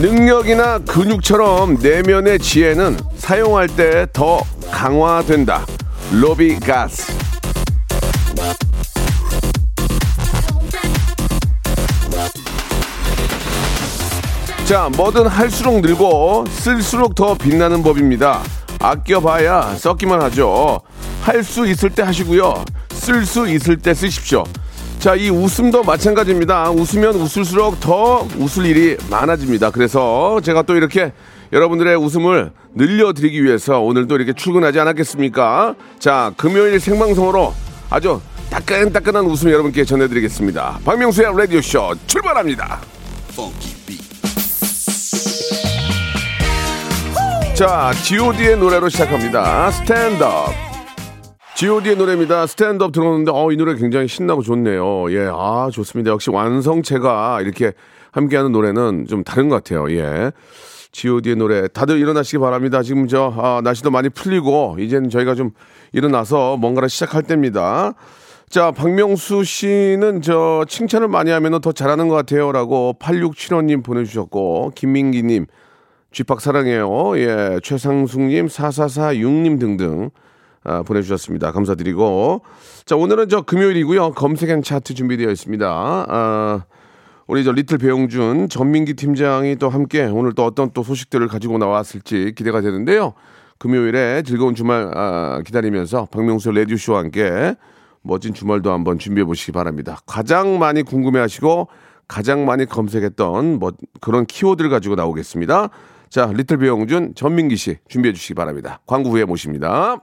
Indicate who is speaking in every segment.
Speaker 1: 능력이나 근육처럼 내면의 지혜는 사용할 때 더 강화된다. 로비 가스. 자, 뭐든 할수록 늘고 쓸수록 더 빛나는 법입니다. 아껴봐야 썩기만 하죠. 할 수 있을 때 하시고요. 쓸 수 있을 때 쓰십시오. 자, 이 웃음도 마찬가지입니다. 웃으면 웃을수록 더 웃을 일이 많아집니다. 그래서 제가 또 이렇게 여러분들의 웃음을 늘려드리기 위해서 오늘도 이렇게 출근하지 않았겠습니까? 자, 금요일 생방송으로 아주 따끈따끈한 웃음 여러분께 전해드리겠습니다. 박명수의 라디오쇼 출발합니다. 자, G.O.D의 노래로 시작합니다. 스탠드업. G.O.D의 노래입니다. 스탠드업 들었는데, 어, 이 노래 굉장히 신나고 좋네요. 예, 아, 좋습니다. 역시 완성체가 이렇게 함께하는 노래는 좀 다른 것 같아요. 예. G.O.D의 노래. 다들 일어나시기 바랍니다. 지금 저, 아, 날씨도 많이 풀리고, 이제는 저희가 좀 일어나서 뭔가를 시작할 때입니다. 자, 박명수 씨는 저 칭찬을 많이 하면 더 잘하는 것 같아요. 라고 8675님 보내주셨고, 김민기님, 쥐팍 사랑해요. 예, 최상숙님, 4446님 등등 아, 보내주셨습니다. 감사드리고. 자, 오늘은 저 금요일이고요. 검색엔 차트 준비되어 있습니다. 아, 우리 저 리틀 배용준, 전민기 팀장이 또 함께 오늘 또 어떤 또 소식들을 가지고 나왔을지 기대가 되는데요. 금요일에 즐거운 주말 아, 기다리면서 박명수 레디오쇼와 함께 멋진 주말도 한번 준비해 보시기 바랍니다. 가장 많이 궁금해 하시고 가장 많이 검색했던 뭐 그런 키워드를 가지고 나오겠습니다. 자, 리틀 배용준, 전민기 씨 준비해 주시기 바랍니다. 광고 후에 모십니다.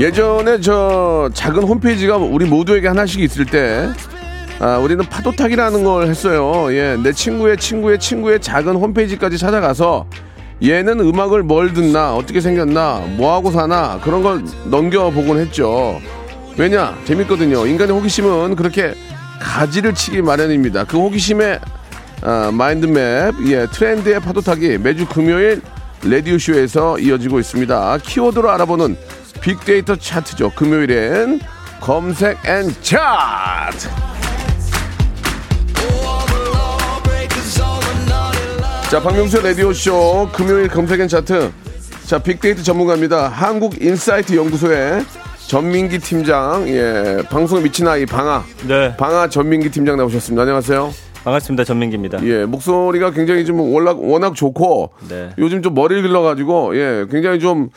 Speaker 1: 예전에 저 작은 홈페이지가 우리 모두에게 하나씩 있을 때 아, 우리는 파도 타기라는 걸 했어요. 예, 내 친구의 친구의 친구의 작은 홈페이지까지 찾아가서 얘는 음악을 뭘 듣나, 어떻게 생겼나, 뭐 하고 사나 그런 걸 넘겨보곤 했죠. 왜냐, 재밌거든요. 인간의 호기심은 그렇게 가지를 치기 마련입니다. 그 호기심의 아, mind map, 예, 트렌드의 파도타기 매주 금요일 레디오쇼에서 이어지고 있습니다. 키워드로 알아보는 빅데이터 차트죠. 금요일엔 검색 and 차트. 자, 박명수 라디오쇼 금요일 검색 and 차트. 자, 빅데이터 전문가입니다. 한국인사이트 연구소의 전민기 팀장, 예, 방송에 미친 아이 방아,
Speaker 2: 네,
Speaker 1: 방아 전민기 팀장 나오셨습니다. 안녕하세요.
Speaker 2: 반갑습니다. 전민기입니다.
Speaker 1: 예, 목소리가 굉장히 좀 워낙, 워낙 좋고,
Speaker 2: 네.
Speaker 1: 요즘 좀 머리를 길러가지고, 예, 굉장히 좀,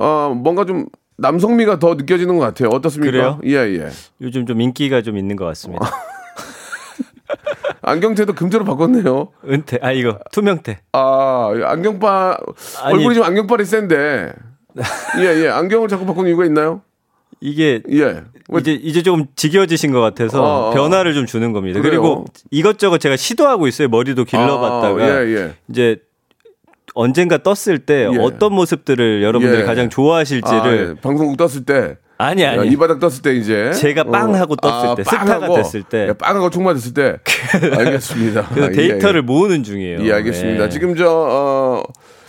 Speaker 1: 어, 뭔가 좀 남성미가 더 느껴지는 것 같아요. 어떻습니까?
Speaker 2: 그래요?
Speaker 1: 예, 예.
Speaker 2: 요즘 좀 인기가 좀 있는 것 같습니다.
Speaker 1: 안경테도 금태로 바꿨네요.
Speaker 2: 은퇴. 아 이거 투명태.
Speaker 1: 아,
Speaker 2: 아니.
Speaker 1: 얼굴이 좀 안경빨이 센데. 예, 예. 안경을 자꾸 바꾸는 이유가 있나요?
Speaker 2: 이게
Speaker 1: 예. 왜-
Speaker 2: 이제 이제 조금 지겨워지신 것 같아서
Speaker 1: 어, 어.
Speaker 2: 변화를 좀 주는 겁니다.
Speaker 1: 그래요?
Speaker 2: 그리고 이것저것 제가 시도하고 있어요. 머리도 길러봤다가
Speaker 1: 아, 예, 예.
Speaker 2: 이제 언젠가 떴을 때
Speaker 1: 예.
Speaker 2: 어떤 모습들을 여러분들이
Speaker 1: 예.
Speaker 2: 가장
Speaker 1: 아,
Speaker 2: 좋아하실지를
Speaker 1: 예. 방송국 떴을 때.
Speaker 2: 아, 니
Speaker 1: 야,
Speaker 2: 아니
Speaker 1: 이 바닥 떴을 때 이제.
Speaker 2: 제가 빵 하고 떴을 때, 스타가
Speaker 1: 빵하고,
Speaker 2: 됐을 때.
Speaker 1: 예, 빵하고 총 맞았을 때. 알겠습니다.
Speaker 2: 그래서
Speaker 1: 아, 예,
Speaker 2: 데이터를
Speaker 1: 예.
Speaker 2: 모으는 중이에요.
Speaker 1: 예, 알겠습니다.
Speaker 2: 네.
Speaker 1: 지금 저, 어,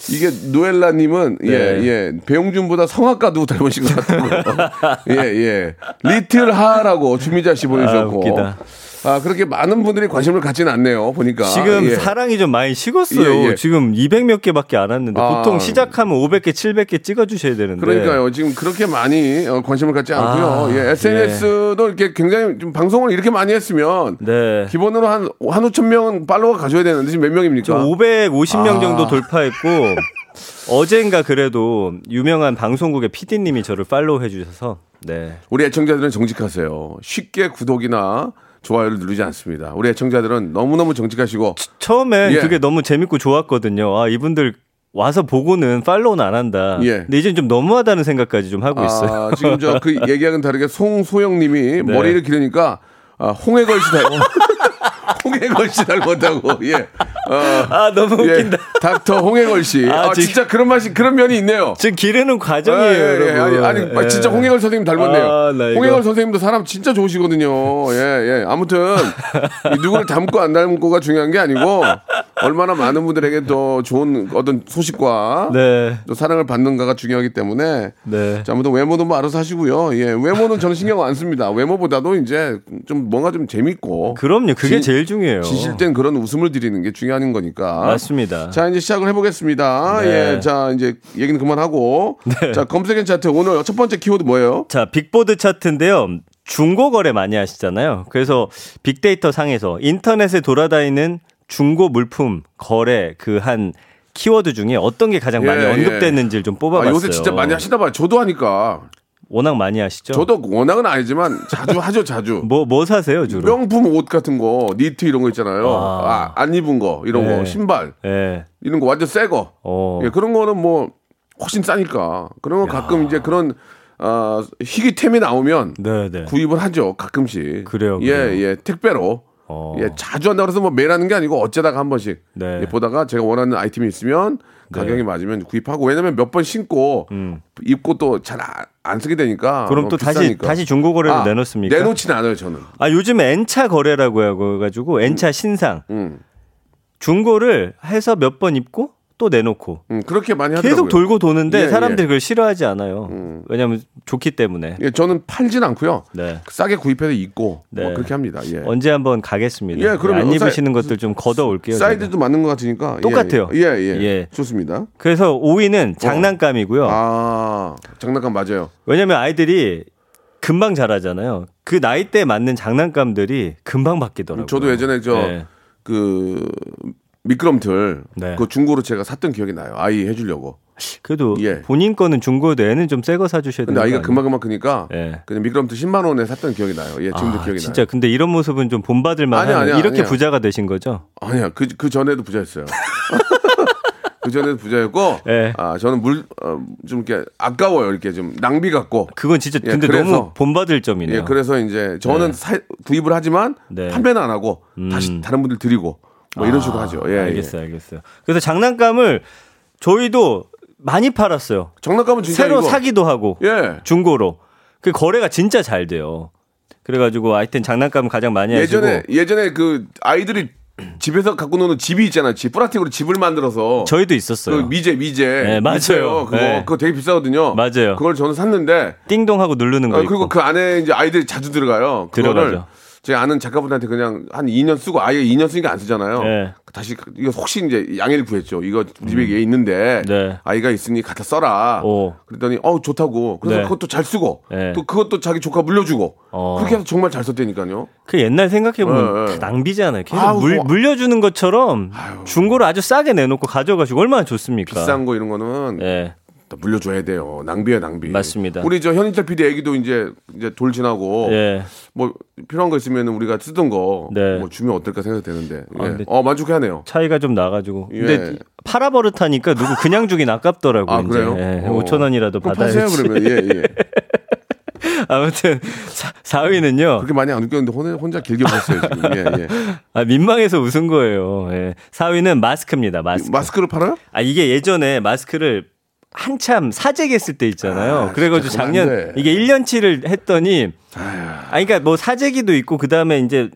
Speaker 1: 이게 노엘라님은, 예,
Speaker 2: 네.
Speaker 1: 예, 배용준보다 성악가도 닮으신 것 같다고. 예, 예. 리틀 하라고 주미자 씨
Speaker 2: 아,
Speaker 1: 보내주셨고.
Speaker 2: 웃기다.
Speaker 1: 아, 그렇게 많은 분들이 관심을 갖지는 않네요, 보니까.
Speaker 2: 지금
Speaker 1: 예.
Speaker 2: 사랑이 좀 많이 식었어요.
Speaker 1: 예, 예.
Speaker 2: 지금 200몇 개밖에 안 왔는데
Speaker 1: 아.
Speaker 2: 보통 시작하면 500개, 700개 찍어 주셔야 되는데.
Speaker 1: 그러니까요. 지금 그렇게 많이 어, 관심을 갖지 않고요.
Speaker 2: 아,
Speaker 1: 예, SNS도 이렇게 굉장히 좀 방송을 이렇게 많이 했으면
Speaker 2: 네.
Speaker 1: 기본으로 한, 한 5천 명 팔로워가 가져야 되는데 지금 몇 명입니까?
Speaker 2: 지금 550명
Speaker 1: 아.
Speaker 2: 정도 돌파했고 어젠가 그래도 유명한 방송국의 PD님이 저를 팔로우 해주셔서 네.
Speaker 1: 우리 애청자들은 정직하세요. 쉽게 구독이나 좋아요를 누르지 않습니다. 우리 애청자들은 너무너무 정직하시고
Speaker 2: 처음엔
Speaker 1: 예.
Speaker 2: 그게 너무 재밌고 좋았거든요. 아 이분들 와서 보고는 팔로우는 안 한다.
Speaker 1: 예.
Speaker 2: 근데 이제 좀 너무하다는 생각까지 좀 하고 있어요.
Speaker 1: 아, 지금 저 그 얘기하고는 다르게 송소영 님이
Speaker 2: 네.
Speaker 1: 머리를 기르니까 아, 홍해걸씨 닮 홍해걸 씨 닮았다고. 예. 어,
Speaker 2: 아 너무 웃긴다.
Speaker 1: 예, 닥터 홍해걸 씨. 아,
Speaker 2: 아, 지금-
Speaker 1: 진짜 그런 맛이 그런 면이 있네요.
Speaker 2: 지금 기르는 과정이에요,
Speaker 1: 예, 예, 예.
Speaker 2: 여러분.
Speaker 1: 아니, 아니
Speaker 2: 예.
Speaker 1: 진짜 홍해걸 선생님 닮았네요.
Speaker 2: 아,
Speaker 1: 홍해걸 선생님도 사람 진짜 좋으시거든요. 예, 예. 아무튼 이 누구를 닮고 안 닮고가 중요한 게 아니고 얼마나 많은 분들에게 더 좋은 어떤 소식과
Speaker 2: 네,
Speaker 1: 또 사랑을 받는가가 중요하기 때문에
Speaker 2: 네.
Speaker 1: 자, 아무튼 외모도 뭐 알아서 하시고요. 예, 외모는 저는 신경 안 씁니다. 외모보다도 이제 좀 뭔가 좀 재밌고
Speaker 2: 그럼요. 그게
Speaker 1: 지-
Speaker 2: 제일 중요해요.
Speaker 1: 지실 땐 그런 웃음을 드리는 게 중요한 거니까.
Speaker 2: 맞습니다.
Speaker 1: 자, 이제 시작을 해 보겠습니다.
Speaker 2: 네.
Speaker 1: 예, 자, 이제 얘기는 그만하고. 자, 검색엔 차트 오늘 첫 번째 키워드 뭐예요?
Speaker 2: 자, 빅보드 차트인데요. 중고 거래 많이 하시잖아요. 그래서 빅데이터 상에서 인터넷에 돌아다니는 중고 물품 거래 그 한 키워드 중에 어떤 게 가장 많이
Speaker 1: 예,
Speaker 2: 언급됐는지를 좀
Speaker 1: 아,
Speaker 2: 뽑아봤어요.
Speaker 1: 요새 진짜 많이 하시나 봐요. 저도 하니까.
Speaker 2: 워낙 많이 하시죠?
Speaker 1: 저도 워낙은 아니지만 자주 하죠, 자주.
Speaker 2: 뭐, 뭐 사세요, 주로?
Speaker 1: 명품 옷 같은 거, 니트 이런 거 있잖아요.
Speaker 2: 아.
Speaker 1: 아, 안 입은 거, 이런
Speaker 2: 네.
Speaker 1: 거, 신발,
Speaker 2: 예.
Speaker 1: 이런 거 완전 새 거.
Speaker 2: 어.
Speaker 1: 예, 그런 거는 뭐 훨씬 싸니까. 그런 거 가끔 이제 그런 아, 희귀템이 나오면
Speaker 2: 네, 네.
Speaker 1: 구입을 하죠. 가끔씩.
Speaker 2: 그래요,
Speaker 1: 예,
Speaker 2: 그래요.
Speaker 1: 예. 택배로.
Speaker 2: 어.
Speaker 1: 예, 자주 한다고 해서 뭐 매일 하는 게 아니고 어쩌다가 한 번씩
Speaker 2: 네.
Speaker 1: 예, 보다가 제가 원하는 아이템이 있으면 가격이 맞으면 구입하고 왜냐면 몇 번 신고 입고 또 잘 안 쓰게 되니까
Speaker 2: 음. 그럼
Speaker 1: 어,
Speaker 2: 또 다시,
Speaker 1: 비싸니까.
Speaker 2: 다시 중고 거래로
Speaker 1: 아,
Speaker 2: 내놓습니까?
Speaker 1: 내놓지는 않아요, 저는.
Speaker 2: 아, 요즘 N차 거래라고 해가지고 N차 신상.
Speaker 1: 음.
Speaker 2: 중고를 해서 몇 번 입고 또 내놓고.
Speaker 1: 음, 그렇게 많이 하더라고요.
Speaker 2: 계속 돌고 도는데
Speaker 1: 예,
Speaker 2: 사람들이
Speaker 1: 예.
Speaker 2: 그걸 싫어하지 않아요. 왜냐하면 좋기 때문에.
Speaker 1: 예, 저는 팔진 않고요.
Speaker 2: 네.
Speaker 1: 싸게 구입해서 입고
Speaker 2: 네.
Speaker 1: 뭐 그렇게 합니다. 예.
Speaker 2: 언제 한번 가겠습니다.
Speaker 1: 예, 그러면
Speaker 2: 안 입으시는 것들 좀 걷어 올게요.
Speaker 1: 사이즈도 맞는 것 같으니까 예,
Speaker 2: 똑같아요.
Speaker 1: 예, 예, 예.
Speaker 2: 예.
Speaker 1: 좋습니다.
Speaker 2: 그래서 5위는 장난감이고요.
Speaker 1: 아, 장난감 맞아요.
Speaker 2: 왜냐면 아이들이 금방 자라잖아요. 그 나이대에 맞는 장난감들이 금방 바뀌더라고요.
Speaker 1: 저도 예전에 저
Speaker 2: 네.
Speaker 1: 그 미끄럼틀
Speaker 2: 네.
Speaker 1: 그 중고로 제가 샀던 기억이 나요. 아이 해주려고.
Speaker 2: 그래도
Speaker 1: 예.
Speaker 2: 본인 거는 중고도 애는 좀 새 거 사주셔야 되는
Speaker 1: 근데
Speaker 2: 거
Speaker 1: 아이가? 금방 금방 크니까
Speaker 2: 예.
Speaker 1: 그냥 미끄럼틀 10만 원에 샀던 기억이 나요. 예, 지금도
Speaker 2: 아,
Speaker 1: 기억이
Speaker 2: 진짜
Speaker 1: 나요.
Speaker 2: 근데 이런 모습은 좀 본받을 만한 이렇게
Speaker 1: 아니야.
Speaker 2: 부자가 되신 거죠?
Speaker 1: 아니야, 그, 그 전에도 부자였어요. 그 전에도 부자였고,
Speaker 2: 예.
Speaker 1: 아, 저는 물, 어, 좀 이렇게 아까워요. 이렇게 좀 낭비 같고.
Speaker 2: 그건 진짜
Speaker 1: 예,
Speaker 2: 근데
Speaker 1: 그래서-
Speaker 2: 너무 본받을 점이네요.
Speaker 1: 예, 그래서 이제 저는
Speaker 2: 네.
Speaker 1: 사- 구입을 하지만
Speaker 2: 네.
Speaker 1: 판매는 안 하고
Speaker 2: 음.
Speaker 1: 다시 다른 분들 드리고 뭐 이런 식으로 하죠. 예, 예.
Speaker 2: 알겠어요, 알겠어요. 그래서 장난감을 저희도 많이 팔았어요.
Speaker 1: 장난감은 진짜
Speaker 2: 새로
Speaker 1: 이거,
Speaker 2: 사기도 하고
Speaker 1: 예.
Speaker 2: 중고로 그 거래가 진짜 잘 돼요. 그래가지고 하여튼 장난감 가장 많이
Speaker 1: 예전에
Speaker 2: 하시고
Speaker 1: 예전에 그 아이들이 집에서 갖고 노는 집이 있잖아요. 집 플라스틱으로 집을 만들어서
Speaker 2: 저희도
Speaker 1: 그
Speaker 2: 있었어요.
Speaker 1: 미제 미제
Speaker 2: 네, 맞아요.
Speaker 1: 있어요. 그거
Speaker 2: 네.
Speaker 1: 그거 되게 비싸거든요.
Speaker 2: 맞아요.
Speaker 1: 그걸 저는 샀는데
Speaker 2: 띵동하고 누르는 거
Speaker 1: 어,
Speaker 2: 있고.
Speaker 1: 그리고 그 안에 이제 아이들이 자주 들어가요. 그거를
Speaker 2: 들어가죠.
Speaker 1: 제 아는 작가분한테 그냥 한 2년 쓰고 아예 2년 쓰니까 안 쓰잖아요.
Speaker 2: 네.
Speaker 1: 다시 그- 이거 혹시 이제 양해를 구했죠. 이거 우리 집에 얘 있는데
Speaker 2: 네.
Speaker 1: 아이가 있으니 갖다 써라.
Speaker 2: 오.
Speaker 1: 그랬더니 어 좋다고. 그래서
Speaker 2: 네.
Speaker 1: 그것도 잘 쓰고
Speaker 2: 네.
Speaker 1: 또 그것도 자기 조카 물려주고
Speaker 2: 어.
Speaker 1: 그렇게 해서 정말 잘 썼다니까요.
Speaker 2: 그 옛날 생각해 보면
Speaker 1: 네, 네.
Speaker 2: 다 낭비잖아요. 계속
Speaker 1: 아우,
Speaker 2: 물,
Speaker 1: 뭐.
Speaker 2: 물려주는 것처럼 중고를 아주 싸게 내놓고 가져가시고 얼마나 좋습니까?
Speaker 1: 비싼 거 이런 거는 물려줘야 돼요. 낭비야 낭비.
Speaker 2: 맞습니다.
Speaker 1: 우리 저 현인철 PD 애기도 이제 이제 돌 지나고
Speaker 2: 예.
Speaker 1: 뭐 필요한 거 있으면 우리가 쓰던 거
Speaker 2: 네.
Speaker 1: 뭐 주면 어떨까 생각되는데. 예.
Speaker 2: 아,
Speaker 1: 어 만족해하네요.
Speaker 2: 차이가 좀 나가지고.
Speaker 1: 예.
Speaker 2: 근데 팔아버릇하니까 누구 그냥 주긴 아깝더라고.
Speaker 1: 아. 그래요?
Speaker 2: 예,
Speaker 1: 어.
Speaker 2: 5천 원이라도 받아야지.
Speaker 1: 파세요 그러면 예 예.
Speaker 2: 아무튼 4 위는요.
Speaker 1: 그렇게 많이 안 웃겼는데 혼자, 혼자 길게 웃었어요 지금. 예 예.
Speaker 2: 아, 민망해서 웃은 거예요. 예. 4위는 마스크입니다. 마스크.
Speaker 1: 마스크를 팔아요?
Speaker 2: 아 이게 예전에 마스크를 한참 사재기했을 때 있잖아요.
Speaker 1: 아,
Speaker 2: 그래가지고 작년
Speaker 1: 돼.
Speaker 2: 이게 1년치를 했더니 아 그러니까 뭐 사재기도 있고 그 다음에 이제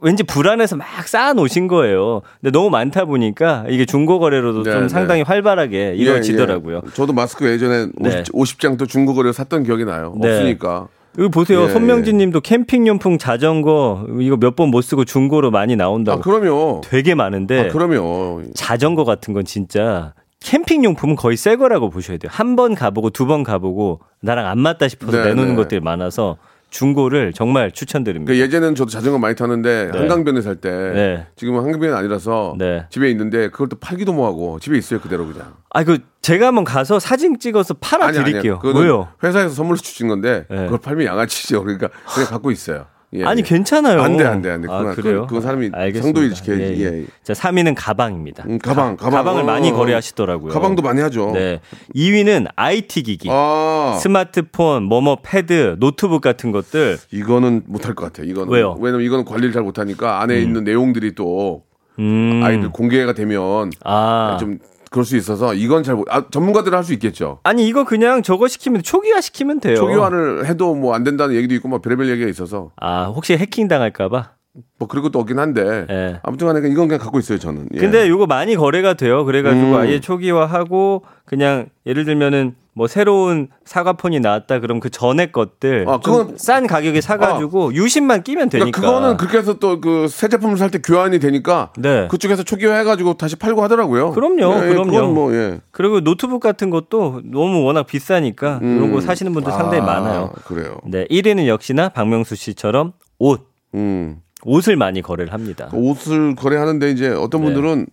Speaker 2: 왠지 불안해서 막 쌓아 놓으신 거예요. 근데 너무 많다 보니까 이게 중고 거래로도
Speaker 1: 네,
Speaker 2: 좀
Speaker 1: 네.
Speaker 2: 상당히 활발하게 이루어지더라고요.
Speaker 1: 예, 예. 저도 마스크 예전에
Speaker 2: 네.
Speaker 1: 50, 50장 또 중국어를 샀던 기억이 나요.
Speaker 2: 네.
Speaker 1: 없으니까.
Speaker 2: 이거 보세요.
Speaker 1: 예,
Speaker 2: 손명진 님도 캠핑용품, 자전거 이거 몇 번 못 쓰고 중고로 많이 나온다고.
Speaker 1: 아 그럼요.
Speaker 2: 되게 많은데
Speaker 1: 아 그럼요.
Speaker 2: 자전거 같은 건 진짜 캠핑 용품은 거의 새 거라고 보셔야 돼요. 한 번 가보고 두 번 가보고 나랑 안 맞다 싶어서
Speaker 1: 네,
Speaker 2: 내놓는
Speaker 1: 네.
Speaker 2: 것들이 많아서 중고를 정말 추천드립니다.
Speaker 1: 그 예전에는 저도 자전거 많이 탔는데
Speaker 2: 네.
Speaker 1: 한강변에 살때
Speaker 2: 네.
Speaker 1: 지금은 한강변이 아니라서
Speaker 2: 네.
Speaker 1: 집에 있는데 그걸 또 팔기도 뭐하고 집에 있어요 그대로 그냥.
Speaker 2: 아, 그 제가 한번 가서 사진 찍어서 팔아. 드릴게요. 왜요?
Speaker 1: 회사에서 선물로 주신 건데
Speaker 2: 네.
Speaker 1: 그걸 팔면 양아치죠. 그러니까 그냥 갖고 있어요. 예,
Speaker 2: 아니
Speaker 1: 예.
Speaker 2: 괜찮아요.
Speaker 1: 안 돼, 안 돼, 안 돼.
Speaker 2: 아,
Speaker 1: 그건-
Speaker 2: 그래요?
Speaker 1: 그건- 그건 사람이
Speaker 2: 알겠습니다.
Speaker 1: 상도를 지켜야지. 예, 예.
Speaker 2: 자, 3위는 가방입니다.
Speaker 1: 음, 가방, 가방.
Speaker 2: 을
Speaker 1: 어,
Speaker 2: 많이
Speaker 1: 어.
Speaker 2: 거래하시더라고요.
Speaker 1: 가방도 많이 하죠.
Speaker 2: 네. 2위는 IT 기기.
Speaker 1: 아
Speaker 2: 스마트폰, 뭐뭐 패드, 노트북 같은 것들
Speaker 1: 이거는 못할 것 같아요. 이거는
Speaker 2: 왜요?
Speaker 1: 왜냐면 이거는 관리를 잘 못하니까 안에 있는 내용들이 또
Speaker 2: 음.
Speaker 1: 아이들 공개가 되면
Speaker 2: 아.
Speaker 1: 좀 그럴 수 있어서 이건 잘 못. 아, 전문가들은 할 수 있겠죠.
Speaker 2: 아니 이거 그냥 저거 시키면 초기화 시키면 돼요.
Speaker 1: 초기화를 해도 뭐 안 된다는 얘기도 있고 뭐 별의별 얘기가 있어서
Speaker 2: 아 혹시 해킹 당할까봐.
Speaker 1: 뭐 그런 것도 없긴 한데
Speaker 2: 예.
Speaker 1: 아무튼간에 이건 그냥 갖고 있어요 저는. 예.
Speaker 2: 근데 이거 많이 거래가 돼요. 그래가지고
Speaker 1: 음.
Speaker 2: 아예 초기화하고 그냥 예를 들면은 뭐 새로운 사과폰이 나왔다 그럼 그 전에 것들
Speaker 1: 아,
Speaker 2: 좀
Speaker 1: 그건-
Speaker 2: 싼 가격에 사가지고 유심만 끼면 되니까.
Speaker 1: 그러니까 그거는 그렇게 해서 또 그 새 제품을 살 때 교환이 되니까
Speaker 2: 네.
Speaker 1: 그쪽에서 초기화 해가지고 다시 팔고 하더라고요.
Speaker 2: 그럼요,
Speaker 1: 예, 예,
Speaker 2: 그럼요.
Speaker 1: 뭐 예.
Speaker 2: 그리고 노트북 같은 것도 너무 워낙 비싸니까 이런 거 사시는 분들 상당히
Speaker 1: 아,
Speaker 2: 많아요.
Speaker 1: 그래요.
Speaker 2: 네, 1위는 역시나 박명수 씨처럼 옷.
Speaker 1: 음.
Speaker 2: 옷을 많이 거래를 합니다.
Speaker 1: 옷을 거래하는데 이제 어떤
Speaker 2: 네.
Speaker 1: 분들은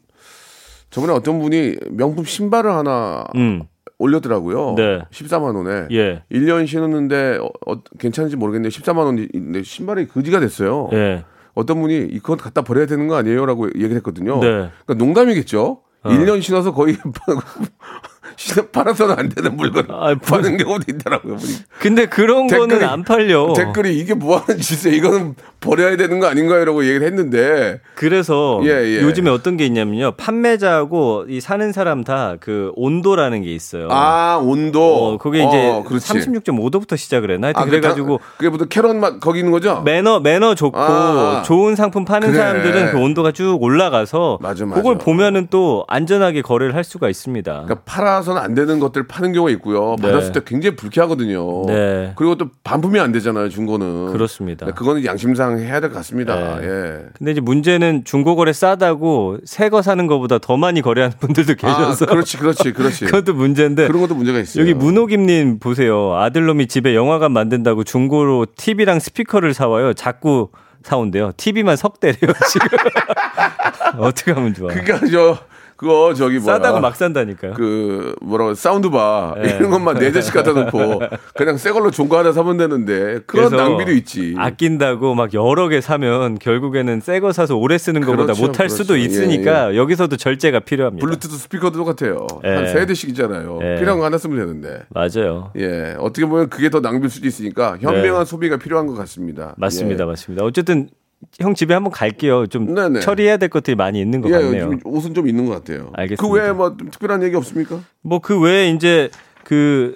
Speaker 1: 저번에 어떤 분이 명품 신발을 하나
Speaker 2: 음.
Speaker 1: 올렸더라고요.
Speaker 2: 네.
Speaker 1: 14만 원에.
Speaker 2: 예.
Speaker 1: 1년 신었는데 어, 어, 괜찮은지 모르겠는데 14만 원인데 신발이 거지가 됐어요.
Speaker 2: 예.
Speaker 1: 어떤 분이 이거 갖다 버려야 되는 거 아니에요라고 얘기를 했거든요.
Speaker 2: 네.
Speaker 1: 그러니까 농담이겠죠.
Speaker 2: 어.
Speaker 1: 1년 신어서 거의 신어 팔아서는 안 되는 물건
Speaker 2: 아,
Speaker 1: 파는 경우도 있더라고요.
Speaker 2: 근데 그런
Speaker 1: 댓글이-
Speaker 2: 거는 안 팔려.
Speaker 1: 댓글이 이게 뭐 하는 짓이에요? 이거는 버려야 되는 거 아닌가요?라고 얘기를 했는데
Speaker 2: 그래서
Speaker 1: 예, 예.
Speaker 2: 요즘에 어떤 게 있냐면요. 판매자하고 이 사는 사람 다 그 온도라는 게 있어요.
Speaker 1: 아 온도.
Speaker 2: 어, 그게 이제
Speaker 1: 어, 그렇지.
Speaker 2: 36.5도부터 시작을 했나? 하여튼
Speaker 1: 아,
Speaker 2: 그래가지고
Speaker 1: 그 다- 그게 무슨 캐럿 맛 거기 있는 거죠?
Speaker 2: 매너 매너 좋고
Speaker 1: 아, 아.
Speaker 2: 좋은 상품 파는
Speaker 1: 그래.
Speaker 2: 사람들은 그 온도가 쭉 올라가서
Speaker 1: 맞아, 맞아.
Speaker 2: 그걸 보면은 또 안전하게 거래를 할 수가 있습니다.
Speaker 1: 그러니까 팔아서 는 안 되는 것들 파는 경우가 있고요.
Speaker 2: 네.
Speaker 1: 받았을 때 굉장히 불쾌하거든요.
Speaker 2: 네.
Speaker 1: 그리고 또 반품이 안 되잖아요. 중고는.
Speaker 2: 그렇습니다.
Speaker 1: 네, 그거는 양심상 해야 될 것 같습니다.
Speaker 2: 네.
Speaker 1: 예.
Speaker 2: 근데 이제 문제는 중고 거래 싸다고 새 거 사는 것보다 더 많이 거래하는 분들도 계셔서
Speaker 1: 아, 그렇지, 그렇지, 그렇지.
Speaker 2: 그것도 문제인데
Speaker 1: 그런 것도 문제가 있어요.
Speaker 2: 여기 문호김님 보세요. 아들놈이 집에 영화관 만든다고 중고로 TV랑 스피커를 사와요. 자꾸 사온대요. TV만 석 대래요 지금. 어떻게 하면 좋아?
Speaker 1: 그러니까 저 그거 저기 뭐야.
Speaker 2: 싸다고 막 산다니까요.
Speaker 1: 그 뭐라고 사운드바
Speaker 2: 네.
Speaker 1: 이런 것만 네 대씩 갖다 놓고 그냥 새 걸로 종가 하나 사면 되는데 그런 낭비도 있지.
Speaker 2: 아낀다고 막 여러 개 사면 결국에는 새 거 사서 오래 쓰는 것보다
Speaker 1: 그렇죠,
Speaker 2: 못할 수도
Speaker 1: 그렇죠.
Speaker 2: 있으니까 여기서도 절제가 필요합니다.
Speaker 1: 블루투스 스피커도 똑같아요.
Speaker 2: 예.
Speaker 1: 한세 대씩 있잖아요.
Speaker 2: 예.
Speaker 1: 필요한 거 하나 쓰면 되는데.
Speaker 2: 맞아요.
Speaker 1: 예, 어떻게 보면 그게 더 낭비일 수도 있으니까 현명한 소비가 필요한 것 같습니다.
Speaker 2: 네. 맞습니다,
Speaker 1: 예.
Speaker 2: 맞습니다. 어쨌든 형 집에 한번 갈게요. 좀
Speaker 1: 네네.
Speaker 2: 처리해야 될 것들이 많이 있는 것
Speaker 1: 예,
Speaker 2: 같네요.
Speaker 1: 좀 옷은 좀 있는 것 같아요.
Speaker 2: 알겠습니다.
Speaker 1: 그 외에 뭐 특별한 얘기 없습니까?
Speaker 2: 뭐 그 외에 이제 그,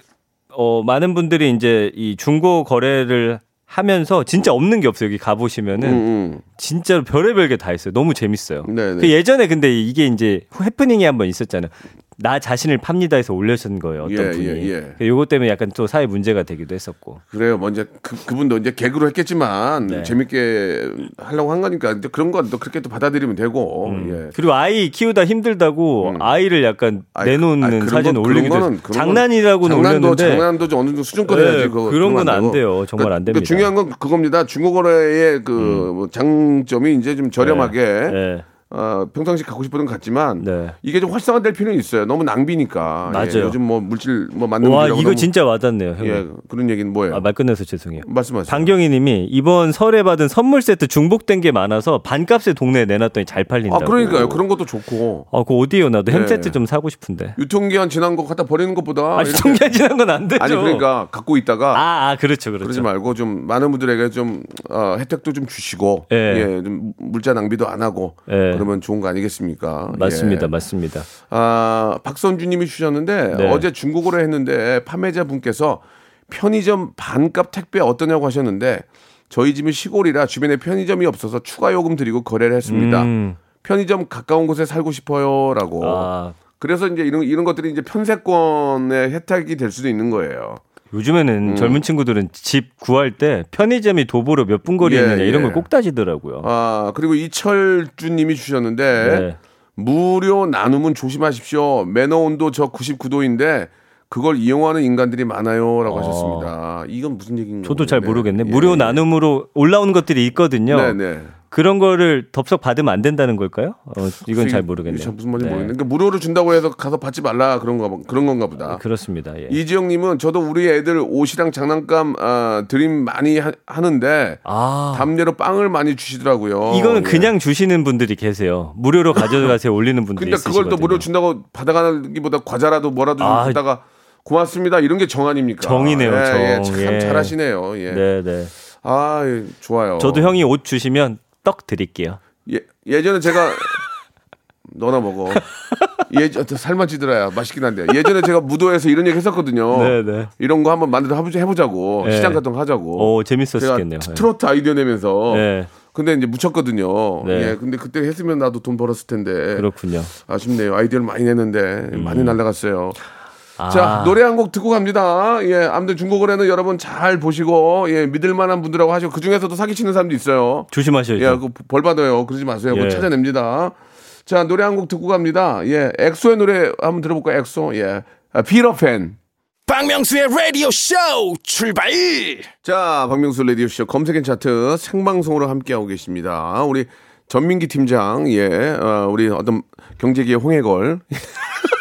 Speaker 2: 어, 많은 분들이 이제 이 중고 거래를 하면서 진짜 없는 게 없어요. 여기 가보시면은
Speaker 1: 음,
Speaker 2: 진짜로 별의별 게 다 있어요. 너무 재밌어요.
Speaker 1: 네네.
Speaker 2: 그 예전에 근데 이게 이제 해프닝이 한번 있었잖아요. 나 자신을 팝니다 해서 올려준 거예요. 어떤
Speaker 1: 예,
Speaker 2: 분이.
Speaker 1: 예, 예.
Speaker 2: 요거 때문에 약간 또 사회 문제가 되기도 했었고.
Speaker 1: 그래요. 먼저 그, 그분도 이제 개그로 했겠지만
Speaker 2: 네.
Speaker 1: 재밌게 하려고 한 거니까 이제 그런 건 또 그렇게 또 받아들이면 되고. 예.
Speaker 2: 그리고 아이 키우다 힘들다고 아이를 약간
Speaker 1: 아이,
Speaker 2: 내놓는
Speaker 1: 아이,
Speaker 2: 사진
Speaker 1: 건-
Speaker 2: 올리기도
Speaker 1: 그런
Speaker 2: 했어요.
Speaker 1: 거는- 그런 건
Speaker 2: 장난이라고는
Speaker 1: 장난도
Speaker 2: 올렸는데
Speaker 1: 장난도 좀 어느 정도 수준껏
Speaker 2: 네,
Speaker 1: 해야지. 그거,
Speaker 2: 그런 건안
Speaker 1: 되고.
Speaker 2: 돼요. 정말 안 됩니다. 음.
Speaker 1: 중요한 건 그겁니다. 중고거래의 그뭐장 점이 이제 좀 저렴하게
Speaker 2: 네.
Speaker 1: 어, 어, 평상시 갖고 싶었던 것 같지만
Speaker 2: 네.
Speaker 1: 이게 좀 활성화될 필요는 있어요. 너무 낭비니까. 예,
Speaker 2: 맞아요.
Speaker 1: 요즘 뭐 물질 뭐 맞는
Speaker 2: 와 이거
Speaker 1: 너무-
Speaker 2: 진짜 와닿네요. 형님.
Speaker 1: 예 그런 얘기는 뭐예요?
Speaker 2: 아, 말 끝내서 죄송해요.
Speaker 1: 말씀하세요.
Speaker 2: 방경희님이 이번 설에 받은 선물 세트 중복된 게 많아서 반값에 동네에 내놨더니
Speaker 1: 잘아
Speaker 2: 팔린다고.
Speaker 1: 그러니까요. 그런 것도 좋고
Speaker 2: 아, 그 어디에요? 나도 햄
Speaker 1: 예.
Speaker 2: 세트 좀 사고 싶은데.
Speaker 1: 유통기한 지난 거 갖다 버리는 것보다
Speaker 2: 아,
Speaker 1: 이렇게-
Speaker 2: 유통기한 지난 건 안 되죠.
Speaker 1: 아니 그러니까 갖고 있다가
Speaker 2: 아, 아, 그렇죠, 그렇죠.
Speaker 1: 그러지 말고 좀 많은 분들에게 좀 어, 혜택도 좀 주시고
Speaker 2: 예.
Speaker 1: 예, 좀 물자 낭비도 안 하고
Speaker 2: 예.
Speaker 1: 그러면 좋은 거 아니겠습니까?
Speaker 2: 맞습니다,
Speaker 1: 예.
Speaker 2: 맞습니다.
Speaker 1: 아 박선주님이 주셨는데
Speaker 2: 네.
Speaker 1: 어제 중국어로 했는데 판매자 분께서 편의점 반값 택배 어떠냐고 하셨는데 저희 집은 시골이라 주변에 편의점이 없어서 추가 요금 드리고 거래를 했습니다.
Speaker 2: 음.
Speaker 1: 편의점 가까운 곳에 살고 싶어요라고.
Speaker 2: 아,
Speaker 1: 그래서 이제 이런 이런 것들이 이제 편세권의 혜택이 될 수도 있는 거예요.
Speaker 2: 요즘에는
Speaker 1: 음.
Speaker 2: 젊은 친구들은 집 구할 때 편의점이 도보로 몇 분 거리에
Speaker 1: 예,
Speaker 2: 있느냐 이런
Speaker 1: 예.
Speaker 2: 걸꼭 따지더라고요.
Speaker 1: 아 그리고 이철주님이 주셨는데
Speaker 2: 네.
Speaker 1: 무료 나눔은 조심하십시오. 매너 온도 저 99도인데 그걸 이용하는 인간들이 많아요라고 하셨습니다. 이건 무슨 얘기인가?
Speaker 2: 저도 잘
Speaker 1: 모르겠네. 예,
Speaker 2: 무료
Speaker 1: 예.
Speaker 2: 나눔으로 올라오는 것들이 있거든요.
Speaker 1: 네네.
Speaker 2: 그런 거를 덥석 받으면 안 된다는 걸까요? 어, 이건 잘 모르겠네요.
Speaker 1: 참 무슨 말인지
Speaker 2: 네.
Speaker 1: 모르겠는데 그러니까 무료로 준다고 해서 가서 받지 말라 그런 거 그런 건가 보다.
Speaker 2: 그렇습니다. 예.
Speaker 1: 이지영님은 저도 우리 애들 옷이랑 장난감 아, 드림 많이 하, 는데
Speaker 2: 아,
Speaker 1: 담례로 빵을 많이 주시더라고요.
Speaker 2: 이거는
Speaker 1: 예.
Speaker 2: 그냥 주시는 분들이 계세요. 무료로 가져가세요 올리는 분들이
Speaker 1: 근데 그걸 또
Speaker 2: 있으시거든요.
Speaker 1: 무료 준다고 받아가기보다 과자라도 뭐라도 좀
Speaker 2: 아.
Speaker 1: 주다가 고맙습니다 이런 게 정 아닙니까?
Speaker 2: 정이네요,
Speaker 1: 예, 예,
Speaker 2: 정.
Speaker 1: 참
Speaker 2: 예.
Speaker 1: 잘하시네요. 예.
Speaker 2: 네, 네.
Speaker 1: 아 예, 좋아요.
Speaker 2: 저도 형이 옷 주시면 떡 드릴게요.
Speaker 1: 예, 예전에 제가 너나 먹어. 예전 살만 찌들어야 맛있긴 한데 예전에 제가 무도에서 이런 얘기 했었거든요.
Speaker 2: 네, 네.
Speaker 1: 이런 거 한번 만들어 해보자- 해보자고
Speaker 2: 네.
Speaker 1: 시장 같은 거 하자고.
Speaker 2: 오, 재밌었겠네요.
Speaker 1: 제가 트로트 아이디어 내면서
Speaker 2: 네,
Speaker 1: 근데 이제 묻혔거든요.
Speaker 2: 네.
Speaker 1: 예, 근데 그때 했으면 나도 돈 벌었을 텐데
Speaker 2: 그렇군요.
Speaker 1: 아쉽네요. 아이디어를 많이 냈는데 많이 날라갔어요.
Speaker 2: 아,
Speaker 1: 자 노래 한 곡 듣고 갑니다. 예, 아무튼 중고거래는 여러분 잘 보시고 예 믿을 만한 분들하고 하시고 그 중에서도 사기치는 사람도 있어요.
Speaker 2: 조심하셔야죠.
Speaker 1: 예, 그 벌 받아요. 그러지 마세요. 그거
Speaker 2: 예.
Speaker 1: 찾아냅니다. 자 노래 한 곡 듣고 갑니다. 예, 엑소의 노래 한번 들어볼까요? 엑소. 예, 아, 피터팬.
Speaker 3: 박명수의 라디오 쇼 출발
Speaker 1: 자, 박명수 레디오 쇼 검색엔 차트 생방송으로 함께하고 계십니다. 우리 전민기 팀장, 예, 어, 우리 어떤 경제기의 홍해걸.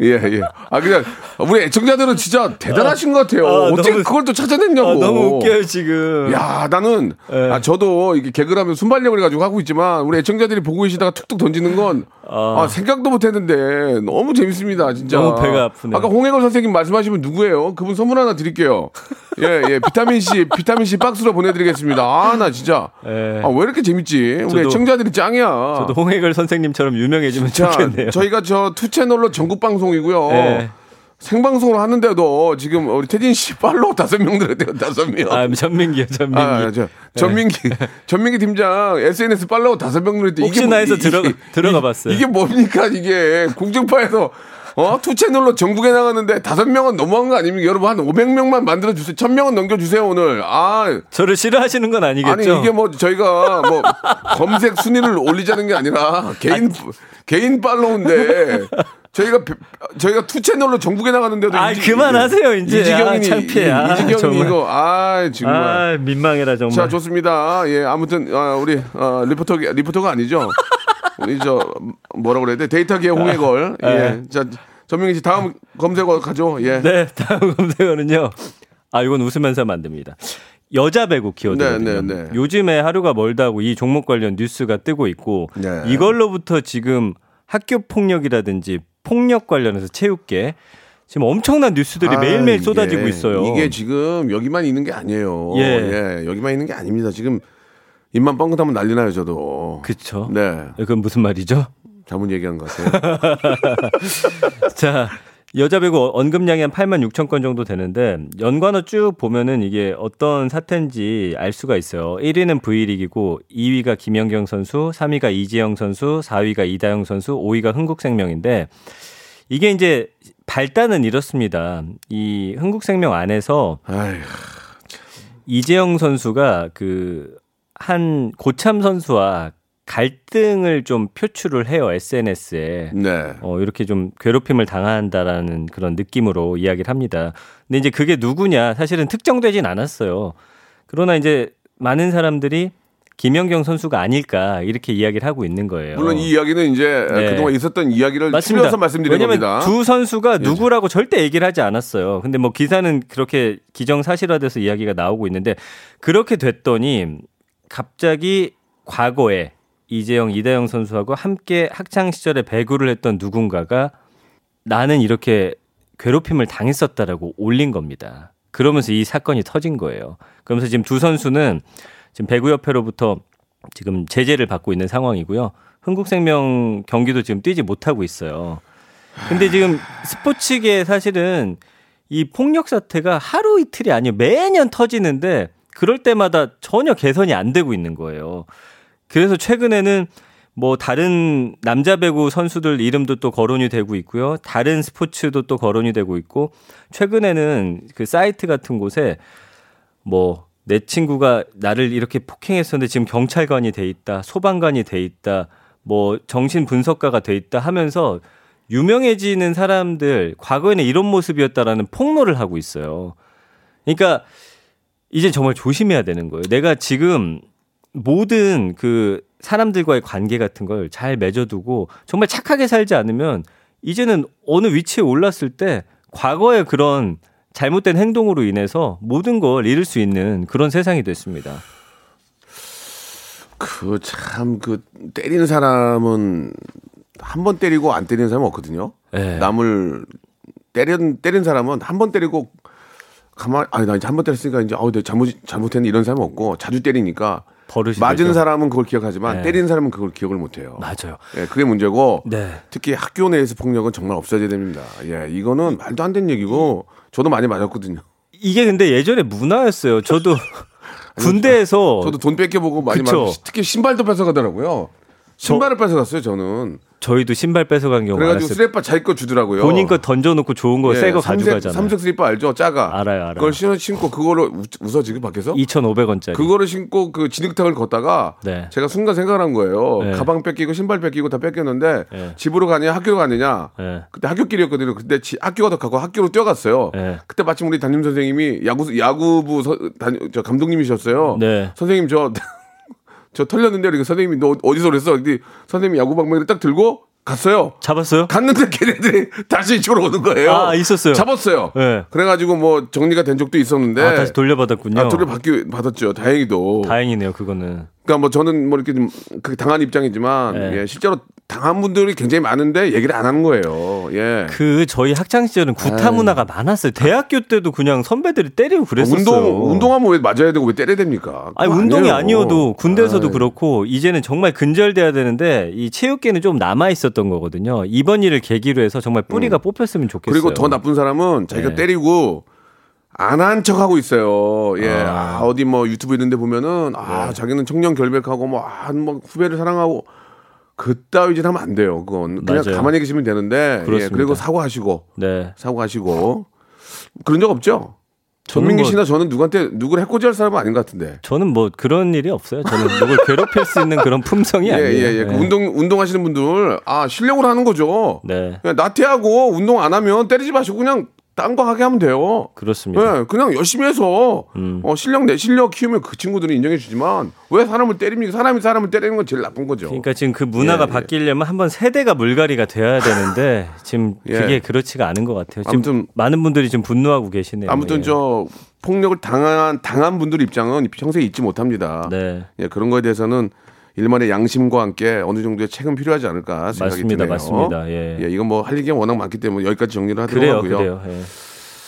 Speaker 1: 예, 예. 아, 그냥, 우리 애청자들은 진짜 대단하신 것 같아요.
Speaker 2: 아,
Speaker 1: 어떻게
Speaker 2: 너무-
Speaker 1: 그걸 또 찾아냈냐고.
Speaker 2: 아, 너무 웃겨요 지금.
Speaker 1: 야, 나는,
Speaker 2: 예.
Speaker 1: 아, 저도 이게 개그를 하면 순발력을 가지고 하고 있지만, 우리 애청자들이 보고 계시다가 툭툭 던지는 건, 아, 생각도 못 했는데, 너무 재밌습니다, 진짜.
Speaker 2: 너무 배가 아프네요.
Speaker 1: 아까 홍해걸 선생님 말씀하시면 누구예요? 그분 선물 하나 드릴게요. 예, 예. 비타민C, 비타민C 박스로 보내드리겠습니다. 아, 나 진짜.
Speaker 2: 예.
Speaker 1: 아, 왜 이렇게 재밌지? 우리
Speaker 2: 저도-
Speaker 1: 애청자들이 짱이야.
Speaker 2: 저도 홍해걸 선생님처럼 유명해지면
Speaker 1: 자,
Speaker 2: 좋겠네요.
Speaker 1: 저희가 저 two 채널로 전국 방송 이고요.
Speaker 2: 예.
Speaker 1: 생방송을 하는데도 지금 우리 태진 씨 follow 다섯 명 늘었대요, 다섯 명.
Speaker 2: 아, 전민기요, 전민기.
Speaker 1: 아, 저, 전민기, 전민기 팀장 SNS follow 다섯 명 늘었대.
Speaker 2: 혹시나 해서 들어- 들어가 봤어요.
Speaker 1: 이게 뭡니까, 이게. 공중파에서, 어? two 채널로 전국에 나가는데 다섯 명은 너무한 거 아닙니까? 여러분, 한 500명만 만들어 주세요. 천 명은 넘겨 주세요, 오늘. 아,
Speaker 2: 저를 싫어하시는 건 아니겠죠?
Speaker 1: 아니, 이게 뭐 저희가 뭐 검색 순위를 올리자는 게 아니라 개인, 개인 follow인데 저희가, 배- 저희가 two 채널로 전국에 나가는데도.
Speaker 2: 아,
Speaker 1: 이지-
Speaker 2: 그만하세요, 이제.
Speaker 1: 이지경이니,
Speaker 2: 아, 창피해. 아,
Speaker 1: 이지경이니
Speaker 2: 정말.
Speaker 1: 이거, 아, 정말.
Speaker 2: 아, 민망해라 정말.
Speaker 1: 자, 좋습니다. 예, 아무튼 아, 우리 어, 리포터 리포터가 아니죠. 우리 저 뭐라 그래야 돼? 데이터기의 홍해걸. 예. 자, 전명희 씨 다음 검색어 가죠. 예.
Speaker 2: 네, 다음 검색어는요. 아, 이건 웃으면서 됩니다. 여자 배구 키워드거든요.
Speaker 1: 네, 네, 네.
Speaker 2: 요즘에 하루가 멀다고 이 종목 관련 뉴스가 뜨고 있고
Speaker 1: 네.
Speaker 2: 이걸로부터 지금 학교 폭력이라든지 폭력 관련해서 체육계 지금 엄청난 뉴스들이
Speaker 1: 아,
Speaker 2: 매일매일
Speaker 1: 이게-
Speaker 2: 쏟아지고 있어요.
Speaker 1: 이게 지금 여기만 있는 게 아니에요.
Speaker 2: 예.
Speaker 1: 예. 여기만 있는 게 아닙니다. 지금 입만 뻥긋하면 난리 나요, 저도.
Speaker 2: 그쵸?
Speaker 1: 네.
Speaker 2: 그건 무슨 말이죠?
Speaker 1: 잘못 얘기한 것 같아요.
Speaker 2: 자, 여자 배구 언급량이 한 8만 6천 건 정도 되는데 연관어 쭉 보면은 이게 어떤 사태인지 알 수가 있어요. 1위는 V리그고 2위가 김연경 선수, 3위가 이지영 선수, 4위가 이다영 선수, 5위가 흥국생명인데 이게 이제 발단은 이렇습니다. 이 흥국생명 안에서
Speaker 1: 아휴.
Speaker 2: 이재영 선수가 그 한 고참 선수와 갈등을 좀 표출을 해요 SNS에.
Speaker 1: 네.
Speaker 2: 어, 이렇게 좀 괴롭힘을 당한다라는 그런 느낌으로 이야기를 합니다. 근데 이제 그게 누구냐 사실은 특정되진 않았어요. 그러나 이제 많은 사람들이 김연경 선수가 아닐까 이렇게 이야기를 하고 있는 거예요.
Speaker 1: 물론 이 이야기는 이제
Speaker 2: 네.
Speaker 1: 그동안 있었던 이야기를
Speaker 2: 맞습니다.
Speaker 1: 말씀드린
Speaker 2: 왜냐면
Speaker 1: 겁니다.
Speaker 2: 두 선수가
Speaker 1: 예.
Speaker 2: 누구라고 절대 얘기를 하지 않았어요. 근데 뭐 기사는 그렇게 기정사실화돼서 이야기가 나오고 있는데 그렇게 됐더니 갑자기 과거에 이재영, 이다영 선수하고 함께 학창 시절에 배구를 했던 누군가가 나는 이렇게 괴롭힘을 당했었다라고 올린 겁니다. 그러면서 이 사건이 터진 거예요. 그러면서 지금 두 선수는 지금 배구협회로부터 지금 제재를 받고 있는 상황이고요. 흥국생명 경기도 지금 뛰지 못하고 있어요. 근데 지금 스포츠계 사실은 이 폭력 사태가 하루 이틀이 아니에요. 매년 터지는데 그럴 때마다 전혀 개선이 안 되고 있는 거예요. 그래서 최근에는 뭐 다른 남자 배구 선수들 이름도 또 거론이 되고 있고요. 다른 스포츠도 또 거론이 되고 있고 최근에는 그 사이트 같은 곳에 뭐 내 친구가 나를 이렇게 폭행했었는데 지금 경찰관이 돼 있다, 소방관이 돼 있다, 뭐 정신 분석가가 돼 있다 하면서 유명해지는 사람들 과거에는 이런 모습이었다라는 폭로를 하고 있어요. 그러니까 이제 정말 조심해야 되는 거예요. 내가 지금 모든 그 사람들과의 관계 같은 걸 잘 맺어두고 정말 착하게 살지 않으면 이제는 어느 위치에 올랐을 때 과거의 그런 잘못된 행동으로 인해서 모든 걸 잃을 수 있는 그런 세상이 됐습니다.
Speaker 1: 그 참 그 때리는 사람은 한 번 때리고 안 때리는 사람은 없거든요.
Speaker 2: 네.
Speaker 1: 남을 때린 때린 사람은 한 번 때리고 가만 아니 나 이제 한 번 때렸으니까 이제 아우 내가 잘못 잘못했네 이런 사람은 없고 자주 때리니까
Speaker 2: 버릇이
Speaker 1: 맞은
Speaker 2: 되죠.
Speaker 1: 사람은 그걸 기억하지만
Speaker 2: 네.
Speaker 1: 때리는 사람은 그걸 기억을 못 해요.
Speaker 2: 맞아요.
Speaker 1: 예, 그게 문제고
Speaker 2: 네.
Speaker 1: 특히 학교 내에서 폭력은 정말 없어져야 됩니다. 예, 이거는 말도 안 되는 얘기고 저도 많이 맞았거든요.
Speaker 2: 이게 근데 예전에 문화였어요. 저도 군대에서
Speaker 1: 저도 돈 뺏겨보고 많이
Speaker 2: 그쵸.
Speaker 1: 맞 특히 신발도 뺏어가더라고요. 신발을 뺏어갔어요, 저는.
Speaker 2: 저희도 신발 뺏어간 경우
Speaker 1: 그래가지고. 스레빠 자기 거 주더라고요.
Speaker 2: 본인 거 던져놓고 좋은 거 새거
Speaker 1: 예, 삼색,
Speaker 2: 가져가잖아요.
Speaker 1: 삼색 슬리퍼 알죠? 작아.
Speaker 2: 알아요, 알아요.
Speaker 1: 그걸 신어 신고 그거를 우- 웃어 지금 밖에서?
Speaker 2: 2,500원짜리.
Speaker 1: 그거를 신고 그 진흙탕을 걷다가
Speaker 2: 네.
Speaker 1: 제가 순간 생각한 거예요.
Speaker 2: 네.
Speaker 1: 가방 뺏기고 신발 뺏기고 다 뺏겼는데
Speaker 2: 네.
Speaker 1: 집으로 가냐 학교 가느냐.
Speaker 2: 네.
Speaker 1: 그때 학교길이었거든요. 근데 지- 학교가 더 가고 학교로 뛰어갔어요.
Speaker 2: 네.
Speaker 1: 그때 마침 우리 담임 선생님이 야구 야구부 서, 담임- 저 감독님이셨어요.
Speaker 2: 네.
Speaker 1: 선생님 저 저 털렸는데 그러니까 선생님이 너 어디서 그랬어? 근데 선생님이 야구 방망이를 딱 들고 갔어요.
Speaker 2: 잡았어요?
Speaker 1: 갔는데 걔네들이 다시 이쪽으로 오는 거예요.
Speaker 2: 아, 있었어요.
Speaker 1: 잡았어요.
Speaker 2: 네.
Speaker 1: 그래가지고 뭐 정리가 된 적도 있었는데.
Speaker 2: 아, 다시 돌려받았군요.
Speaker 1: 아, 돌려받기 받았죠. 다행히도.
Speaker 2: 다행이네요, 그거는.
Speaker 1: 그러니까 뭐 저는 뭐 이렇게 좀그 당한 입장이지만
Speaker 2: 네.
Speaker 1: 예, 실제로 당한 분들이 굉장히 많은데 얘기를 안 하는 거예요. 예.
Speaker 2: 그 저희 학창 시절은 구타 문화가 많았어요. 대학교 때도 그냥 선배들이 때리고 그랬었어요.
Speaker 1: 운동 운동하면 왜 맞아야 되고 왜 때려야 됩니까?
Speaker 2: 아니 운동이
Speaker 1: 아니에요.
Speaker 2: 아니어도 군대에서도
Speaker 1: 아이.
Speaker 2: 그렇고 이제는 정말 근절돼야 되는데 이 체육계는 좀 남아 있었던 거거든요. 이번 일을 계기로 해서 정말 뿌리가 뽑혔으면 좋겠어요.
Speaker 1: 음. 그리고 더 나쁜 사람은 자기가
Speaker 2: 네.
Speaker 1: 때리고 안한 척하고 있어요. 예.
Speaker 2: 아.
Speaker 1: 아, 어디 뭐 유튜브 있는데 보면은 아, 자기는 청년 결백하고 뭐, 한뭐 후배를 사랑하고 그따위 짓 하면 안 돼요. 그건 그냥
Speaker 2: 맞아요.
Speaker 1: 가만히 계시면 되는데 예. 그리고 사과하시고
Speaker 2: 네.
Speaker 1: 사과하시고 그런 적 없죠?
Speaker 2: 저는
Speaker 1: 전민기
Speaker 2: 뭐-
Speaker 1: 씨나 저는 누구한테 누구를 해코지할 사람은 아닌 것 같은데.
Speaker 2: 저는 뭐 그런 일이 없어요. 저는 누굴 괴롭힐 수 있는 그런 품성이
Speaker 1: 예,
Speaker 2: 아니에요.
Speaker 1: 예, 예. 그
Speaker 2: 네.
Speaker 1: 운동 운동하시는 분들 아 실력으로 하는 거죠.
Speaker 2: 네.
Speaker 1: 그냥 나태하고 운동 안 하면 때리지 마시고 그냥 딴 거 하게 하면 돼요.
Speaker 2: 그렇습니다.
Speaker 1: 네, 그냥 열심히 해서
Speaker 2: 음.
Speaker 1: 어, 실력 내 실력 키우면 그 친구들이 인정해 주지만 왜 사람을 때립니까? 사람이 사람을 때리는 건 제일 나쁜 거죠.
Speaker 2: 그러니까 지금 그 문화가
Speaker 1: 예, 예.
Speaker 2: 바뀌려면 한번 세대가 물갈이가 돼야 되는데 지금
Speaker 1: 예.
Speaker 2: 그게 그렇지가 않은 것 같아요. 지금
Speaker 1: 아무튼-
Speaker 2: 많은 분들이 좀 분노하고 계시네요.
Speaker 1: 아무튼
Speaker 2: 예.
Speaker 1: 저 폭력을 당한 당한 분들 입장은 평생 잊지 못합니다.
Speaker 2: 네.
Speaker 1: 예, 그런 거에 대해서는 일만의 양심과 함께 어느 정도의 책은 필요하지 않을까 생각이
Speaker 2: 맞습니다,
Speaker 1: 드네요.
Speaker 2: 맞습니다. 예.
Speaker 1: 이건 뭐 할 얘기가 워낙 많기 때문에 여기까지 정리를 하도록
Speaker 2: 그래요,
Speaker 1: 하고요.
Speaker 2: 그래요. 예.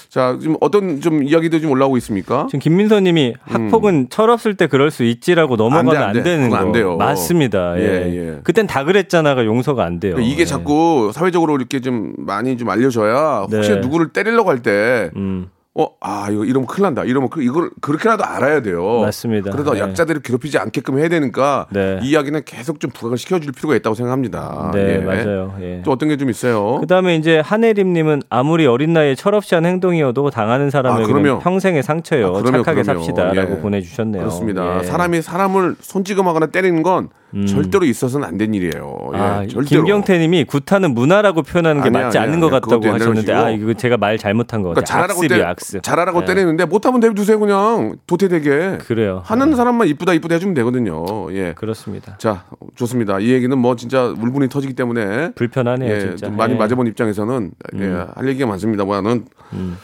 Speaker 1: 자, 지금 어떤 좀 이야기도 좀 올라오고 있습니까?
Speaker 2: 지금 김민서 님이 학폭은 철없을 때 그럴 수 있지라고 넘어가면 안,
Speaker 1: 안 돼, 안 돼.
Speaker 2: 되는
Speaker 1: 그건 거안 돼요.
Speaker 2: 맞습니다. 예.
Speaker 1: 예, 예.
Speaker 2: 그땐 다 그랬잖아가 용서가 안 돼요.
Speaker 1: 그러니까 이게
Speaker 2: 예.
Speaker 1: 자꾸 사회적으로 이렇게 좀 많이 좀 알려져야 혹시
Speaker 2: 네.
Speaker 1: 누구를 때리려고 할때
Speaker 2: 음,
Speaker 1: 어, 아, 이거 이러면 큰일 난다. 이러면 그, 이걸 그렇게라도 알아야 돼요.
Speaker 2: 맞습니다.
Speaker 1: 그래서
Speaker 2: 네.
Speaker 1: 약자들을 괴롭히지 않게끔 해야 되니까
Speaker 2: 네.
Speaker 1: 이 이야기는 계속 좀 부각을 시켜줄 필요가 있다고 생각합니다.
Speaker 2: 네,
Speaker 1: 예.
Speaker 2: 맞아요. 예.
Speaker 1: 또 어떤 게 좀 있어요?
Speaker 2: 그 다음에 이제 한혜림님은 아무리 어린 나이에 철없이 한 행동이어도 당하는 사람에게는
Speaker 1: 아.
Speaker 2: 평생의 상처예요.
Speaker 1: 아, 그럼요,
Speaker 2: 착하게
Speaker 1: 그럼요.
Speaker 2: 삽시다라고
Speaker 1: 예.
Speaker 2: 보내주셨네요.
Speaker 1: 그렇습니다.
Speaker 2: 예.
Speaker 1: 사람이 사람을 손찌검하거나 때리는 건 절대로 있어서는 안 된 일이에요. 예,
Speaker 2: 아,
Speaker 1: 절대로.
Speaker 2: 김경태님이 구타는 문화라고 표현하는 게
Speaker 1: 아니야,
Speaker 2: 맞지
Speaker 1: 아니야,
Speaker 2: 않는 것
Speaker 1: 아니야.
Speaker 2: 같다고 하셨는데. 아 이거 제가 말 잘못한 것
Speaker 1: 그러니까
Speaker 2: 같아요.
Speaker 1: 잘하라고
Speaker 2: 악습이에요,
Speaker 1: 때. 잘하라고
Speaker 2: 네.
Speaker 1: 때리는데 못하면 내두세요 그냥 도태되게.
Speaker 2: 그래요.
Speaker 1: 하는 사람만 이쁘다 이쁘다 해주면 되거든요. 예.
Speaker 2: 그렇습니다.
Speaker 1: 자 좋습니다. 이 얘기는 뭐 진짜 울분이 터지기 때문에
Speaker 2: 불편하네요,
Speaker 1: 예,
Speaker 2: 진짜.
Speaker 1: 좀 많이
Speaker 2: 예.
Speaker 1: 맞아본 입장에서는 예, 할 얘기가 많습니다만은
Speaker 2: 음.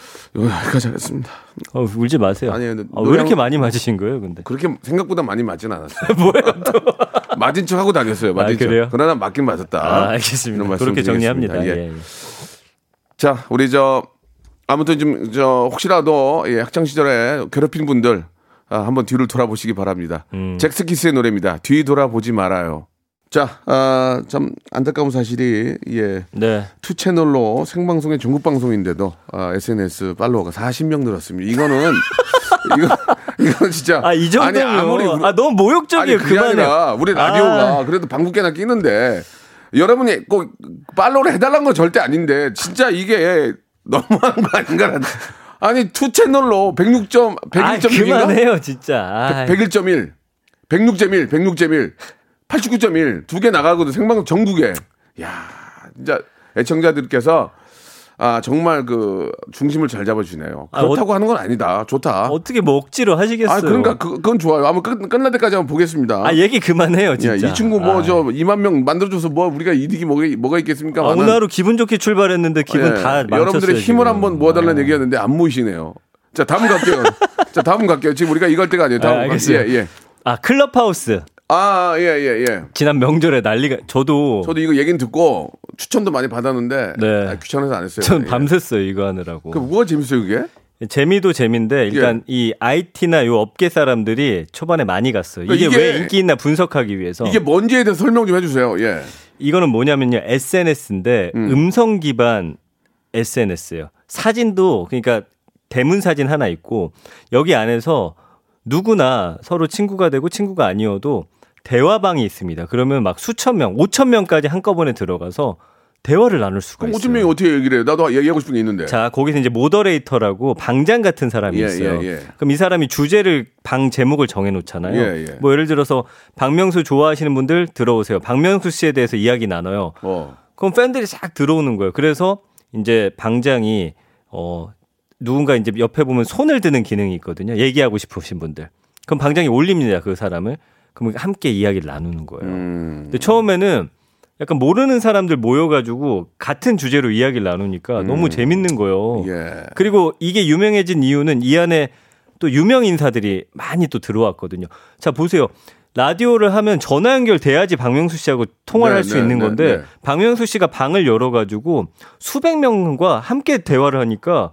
Speaker 1: 여기까지 하겠습니다.
Speaker 2: 어, 울지 마세요.
Speaker 1: 아니에요, 근데
Speaker 2: 아, 왜 이렇게 많이 맞으신 거예요, 근데?
Speaker 1: 그렇게 생각보다 많이 맞진 않았어요.
Speaker 2: 뭐예요, 또?
Speaker 1: 맞은 척 하고 다녔어요. 맞은
Speaker 2: 아,
Speaker 1: 척.
Speaker 2: 그래요?
Speaker 1: 그러나 맞긴 맞았다.
Speaker 2: 아, 알겠습니다. 그렇게. 정리합니다.
Speaker 1: 예.
Speaker 2: 예. 예.
Speaker 1: 자, 우리 저 아무튼 좀 저 혹시라도 예, 학창 시절에 괴롭힌 분들 아, 한번 뒤를 돌아보시기 바랍니다.
Speaker 2: 음.
Speaker 1: 젝스키스의 노래입니다. 뒤 돌아보지 말아요. 자, 아, 참 안타까운 사실이 예.
Speaker 2: 네.
Speaker 1: two 채널로 생방송의 전국 방송인데도 아, SNS follower가 40명 늘었습니다. 이거는 이거 이거 진짜
Speaker 2: 아, 이 정도면.
Speaker 1: 아니, 아무리 우리-
Speaker 2: 아, 너무 모욕적이에요.
Speaker 1: 아니 그게
Speaker 2: 그만해.
Speaker 1: 아니라 우리 라디오가
Speaker 2: 아.
Speaker 1: 그래도 방귀깨나 뀌는데 여러분이 꼭 follow를 해 달라는 건 절대 아닌데 진짜 이게 너무한 거 아닌가 아니 two 채널로 106점
Speaker 2: 아,
Speaker 1: 101.6인가
Speaker 2: 그만해요, 진짜. 아,
Speaker 1: 101.1 106.1 106.1 89.1 두 개 나가거든 생방송 전국에 야 진짜 애청자들께서 아 정말 그 중심을 잘 잡아주네요
Speaker 2: 아,
Speaker 1: 그렇다고 하는 건 아니다 좋다
Speaker 2: 어떻게 뭐 억지로 하시겠어요?
Speaker 1: 아 그러니까 그, 그건 좋아요 한번 끝, 끝날 때까지 한번 보겠습니다
Speaker 2: 아, 얘기 그만해요,
Speaker 1: 야,
Speaker 2: 진짜.
Speaker 1: 이 친구 뭐
Speaker 2: 아.
Speaker 1: 저 2만 명 만들어줘서 뭐 우리가 이득이 뭐가, 뭐가 있겠습니까?
Speaker 2: 아, 오늘 하루 기분 좋게 출발했는데 기분
Speaker 1: 예,
Speaker 2: 다 망쳤어요.
Speaker 1: 여러분들의 힘을
Speaker 2: 지금.
Speaker 1: 한번 모아달라는
Speaker 2: 아.
Speaker 1: 얘기였는데 안 모이시네요. 자 다음 갈게요. 자 다음 갈게요. 지금 우리가 이갈 때가 아니에요. 다음
Speaker 2: 아,
Speaker 1: 갈-
Speaker 2: 알겠어요.
Speaker 1: 예 예.
Speaker 2: 아, 클럽하우스.
Speaker 1: 아 예 예 예.
Speaker 2: 지난 명절에 난리가 저도
Speaker 1: 저도 이거 얘기는 듣고 추천도 많이 받았는데
Speaker 2: 네.
Speaker 1: 아, 귀찮아서 안 했어요.
Speaker 2: 전
Speaker 1: 예.
Speaker 2: 밤샜어요, 이거 하느라고.
Speaker 1: 그 뭐가 재밌어요 그게?
Speaker 2: 재미도 재미인데 일단
Speaker 1: 예.
Speaker 2: 이 IT나 요 업계 사람들이 초반에 많이 갔어요. 이게,
Speaker 1: 그러니까 이게-
Speaker 2: 왜 인기 있나 분석하기 위해서.
Speaker 1: 이게 뭔지에 대해서 설명 좀 해주세요. 예.
Speaker 2: 이거는 뭐냐면요. SNS인데 음. 성 기반 SNS예요. 사진도 그러니까 대문 사진 하나 있고 여기 안에서 누구나 서로 친구가 되고 친구가 아니어도 대화방이 있습니다. 그러면 막 수천 명, 오천 명까지 한꺼번에 들어가서 대화를 나눌 수가 있어요.
Speaker 1: 5천 명이 어떻게 얘기를 해요? 나도 얘기하고 싶은 게 있는데.
Speaker 2: 자, 거기서 이제 moderator라고 방장 같은 사람이
Speaker 1: 예,
Speaker 2: 있어요.
Speaker 1: 예, 예.
Speaker 2: 그럼 이 사람이 주제를 방 제목을 정해 놓잖아요.
Speaker 1: 예, 예.
Speaker 2: 뭐 예를 들어서 박명수 좋아하시는 분들 들어오세요. 박명수 씨에 대해서 이야기 나눠요.
Speaker 1: 어.
Speaker 2: 그럼 팬들이 싹 들어오는 거예요. 그래서 이제 방장이 어 누군가 이제 옆에 보면 손을 드는 기능이 있거든요. 얘기하고 싶으신 분들. 그럼 방장이 올립니다. 그 사람을. 그럼 함께 이야기를 나누는 거예요.
Speaker 1: 음.
Speaker 2: 근데 처음에는 약간 모르는 사람들 모여가지고 같은 주제로 이야기를 나누니까 너무 재밌는 거예요.
Speaker 1: 음. 예.
Speaker 2: 그리고 이게 유명해진 이유는 이 안에 또 유명 인사들이 많이 또 들어왔거든요. 자, 보세요. 라디오를 하면 전화 연결돼야지 박명수 씨하고 통화를
Speaker 1: 네,
Speaker 2: 할수
Speaker 1: 네,
Speaker 2: 있는
Speaker 1: 네,
Speaker 2: 건데
Speaker 1: 네.
Speaker 2: 박명수 씨가 방을 열어가지고 수백 명과 함께 대화를 하니까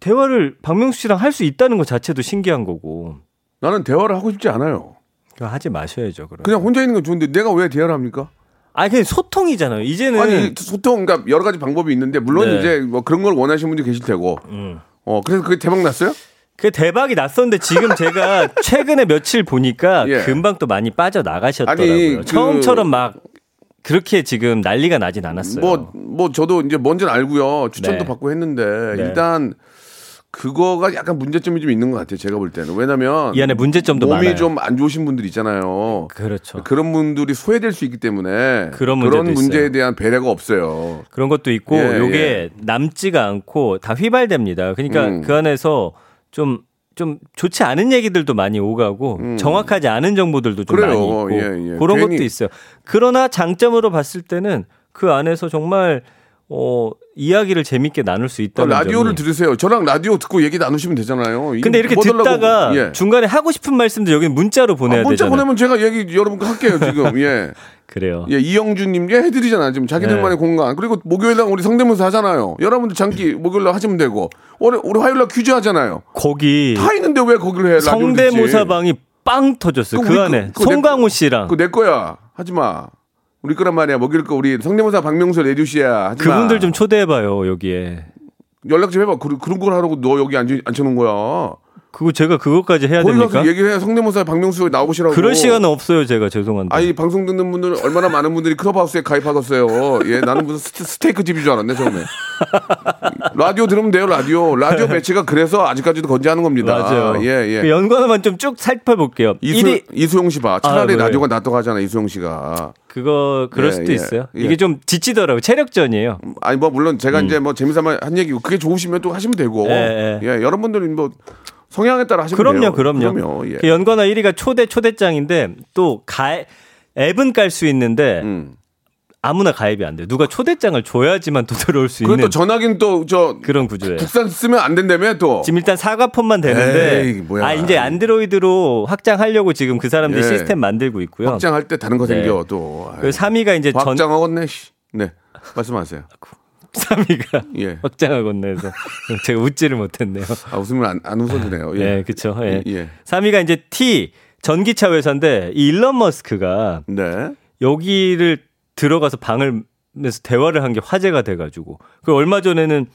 Speaker 2: 대화를 박명수 씨랑 할 수 있다는 것 자체도 신기한 거고.
Speaker 1: 나는 대화를 하고 싶지 않아요.
Speaker 2: 하지 마셔야죠, 그럼.
Speaker 1: 그냥 혼자 있는 건 좋은데 내가 왜 대화를 합니까?
Speaker 2: 아니, 그냥 소통이잖아요. 이제는.
Speaker 1: 아니 소통 그러니까 여러 가지 방법이 있는데 물론
Speaker 2: 네.
Speaker 1: 이제 뭐 그런 걸 원하시는 분들이 계실 테고.
Speaker 2: 음.
Speaker 1: 어 그래서 그게 대박 났어요?
Speaker 2: 그 대박이 났었는데 지금 제가 최근에 며칠 보니까
Speaker 1: 예.
Speaker 2: 금방 또 많이 빠져 나가셨더라고요.
Speaker 1: 아니, 그-
Speaker 2: 처음처럼 막 그렇게 지금 난리가 나진 않았어요.
Speaker 1: 뭐 뭐 저도 이제 뭔지는 알고요. 추천도
Speaker 2: 네.
Speaker 1: 받고 했는데
Speaker 2: 네.
Speaker 1: 일단 그거가 약간 문제점이 좀 있는 것 같아요. 제가 볼 때는 왜냐면
Speaker 2: 이 안에 문제점도
Speaker 1: 몸이
Speaker 2: 많아요.
Speaker 1: 좀안 좋으신 분들 있잖아요.
Speaker 2: 그렇죠.
Speaker 1: 그런 분들이 소외될 수 있기 때문에
Speaker 2: 그런 문제도
Speaker 1: 문제에
Speaker 2: 있어요.
Speaker 1: 대한 배려가 없어요.
Speaker 2: 그런 것도 있고
Speaker 1: 예,
Speaker 2: 요게
Speaker 1: 예.
Speaker 2: 남지가 않고 다 휘발됩니다. 그러니까
Speaker 1: 음.
Speaker 2: 그 안에서 좀좀 좋지 않은 얘기들도 많이 오가고 정확하지 않은 정보들도 좀
Speaker 1: 음. 그래요.
Speaker 2: 많이 있고
Speaker 1: 예, 예.
Speaker 2: 그런
Speaker 1: 괜히-
Speaker 2: 것도 있어요. 그러나 장점으로 봤을 때는 그 안에서 정말 어 이야기를 재밌게 나눌 수 있다는
Speaker 1: 그러니까 라디오를
Speaker 2: 점이
Speaker 1: 들으세요. 저랑 라디오 듣고 얘기 나누시면 되잖아요.
Speaker 2: 근데 이렇게
Speaker 1: 뭐
Speaker 2: 듣다가
Speaker 1: 예.
Speaker 2: 중간에 하고 싶은 말씀도 여기 문자로 보내야
Speaker 1: 아, 문자
Speaker 2: 되잖아요.
Speaker 1: 보내면 제가 얘기 여러분과 할게요 지금. 예.
Speaker 2: 그래요.
Speaker 1: 예, 이영준님, 예, 해드리잖아요. 지금 자기들만의
Speaker 2: 네.
Speaker 1: 공간. 그리고 목요일날 우리 성대모사 하잖아요. 여러분들 장기 목요일날 하시면 되고. 우리, 우리 화요일날 퀴즈 하잖아요.
Speaker 2: 거기
Speaker 1: 다 있는데 왜 거기를 해? 라디오를
Speaker 2: 성대모사
Speaker 1: 듣지?
Speaker 2: 방이 빵 터졌어요.
Speaker 1: 그거
Speaker 2: 그
Speaker 1: 우리
Speaker 2: 안에
Speaker 1: 그- 내-
Speaker 2: 송강호 씨랑
Speaker 1: 그거 내 거야. 하지 마. 우리 거란 말이야. 먹일 거 우리 성대모사 박명수 레디오 씨야. 하지 마.
Speaker 2: 그분들 좀 초대해봐요 여기에.
Speaker 1: 연락 좀 해봐. 그, 그런 걸 하라고 너 여기 앉, 앉혀놓은 거야.
Speaker 2: 그거 제가 그것까지 해야 됩니까?
Speaker 1: 가서 얘기해 성대모사 박명수 나오시라고.
Speaker 2: 그럴 시간은 없어요, 제가 죄송한데.
Speaker 1: 아니 방송 듣는 분들 얼마나 많은 분들이 클럽하우스에 가입하겠어요. 예, 나는 무슨 스테, 스테이크 집인 줄 알았네 처음에. 라디오 들으면 돼요, 라디오. 라디오 배치가 그래서 아직까지도 건재하는 겁니다.
Speaker 2: 맞아요.
Speaker 1: 예, 예.
Speaker 2: 그 연관어만 좀 쭉 살펴볼게요.
Speaker 1: 이수,
Speaker 2: 1위
Speaker 1: 이수용 씨 봐. 차라리
Speaker 2: 아, 네.
Speaker 1: 라디오가 낫다고 하잖아, 이수용 씨가.
Speaker 2: 그거 그럴
Speaker 1: 예,
Speaker 2: 수도
Speaker 1: 예,
Speaker 2: 있어요.
Speaker 1: 예.
Speaker 2: 이게 좀 지치더라고요. 체력전이에요.
Speaker 1: 아니 뭐 물론
Speaker 2: 음.
Speaker 1: 제가 이제 뭐 재미삼아 한 얘기고 그게 좋으시면 또 하시면 되고.
Speaker 2: 예,
Speaker 1: 예,
Speaker 2: 예.
Speaker 1: 여러분들은 뭐 성향에 따라 하시면
Speaker 2: 그럼요,
Speaker 1: 돼요.
Speaker 2: 그럼요.
Speaker 1: 그럼요. 예.
Speaker 2: 그 연관어 1위가 초대 초대장인데 또 가, 앱은 깔 수 있는데
Speaker 1: 음.
Speaker 2: 아무나 가입이 안 돼. 요 누가 초대장을 줘야지만 또 들어올 수 있는
Speaker 1: 또 전화기는 또 저
Speaker 2: 그런 구조예요.
Speaker 1: 국산 쓰면 안 된다며 또.
Speaker 2: 지금 일단 사과폰만 되는데
Speaker 1: 에이, 뭐야.
Speaker 2: 아 이제 안드로이드로 확장하려고 지금 그 사람들이
Speaker 1: 예.
Speaker 2: 시스템 만들고 있고요.
Speaker 1: 확장할 때 다른 거
Speaker 2: 네.
Speaker 1: 생겨 또.
Speaker 2: 그 3위가 이제 전
Speaker 1: 확장하겠네. 씨. 네. 말씀하세요.
Speaker 2: 3위가
Speaker 1: 예.
Speaker 2: 확장하겠네서 제가 웃지를 못했네요.
Speaker 1: 아, 웃으면 안, 안 웃어주네요. 예.
Speaker 2: 예, 그렇죠. 예.
Speaker 1: 예.
Speaker 2: 3위가 이제 T 전기차 회사인데 이 일론 머스크가
Speaker 1: 네.
Speaker 2: 여기를 들어가서 방을 에서 대화를 한 게 화제가 돼가지고 그 얼마 전에는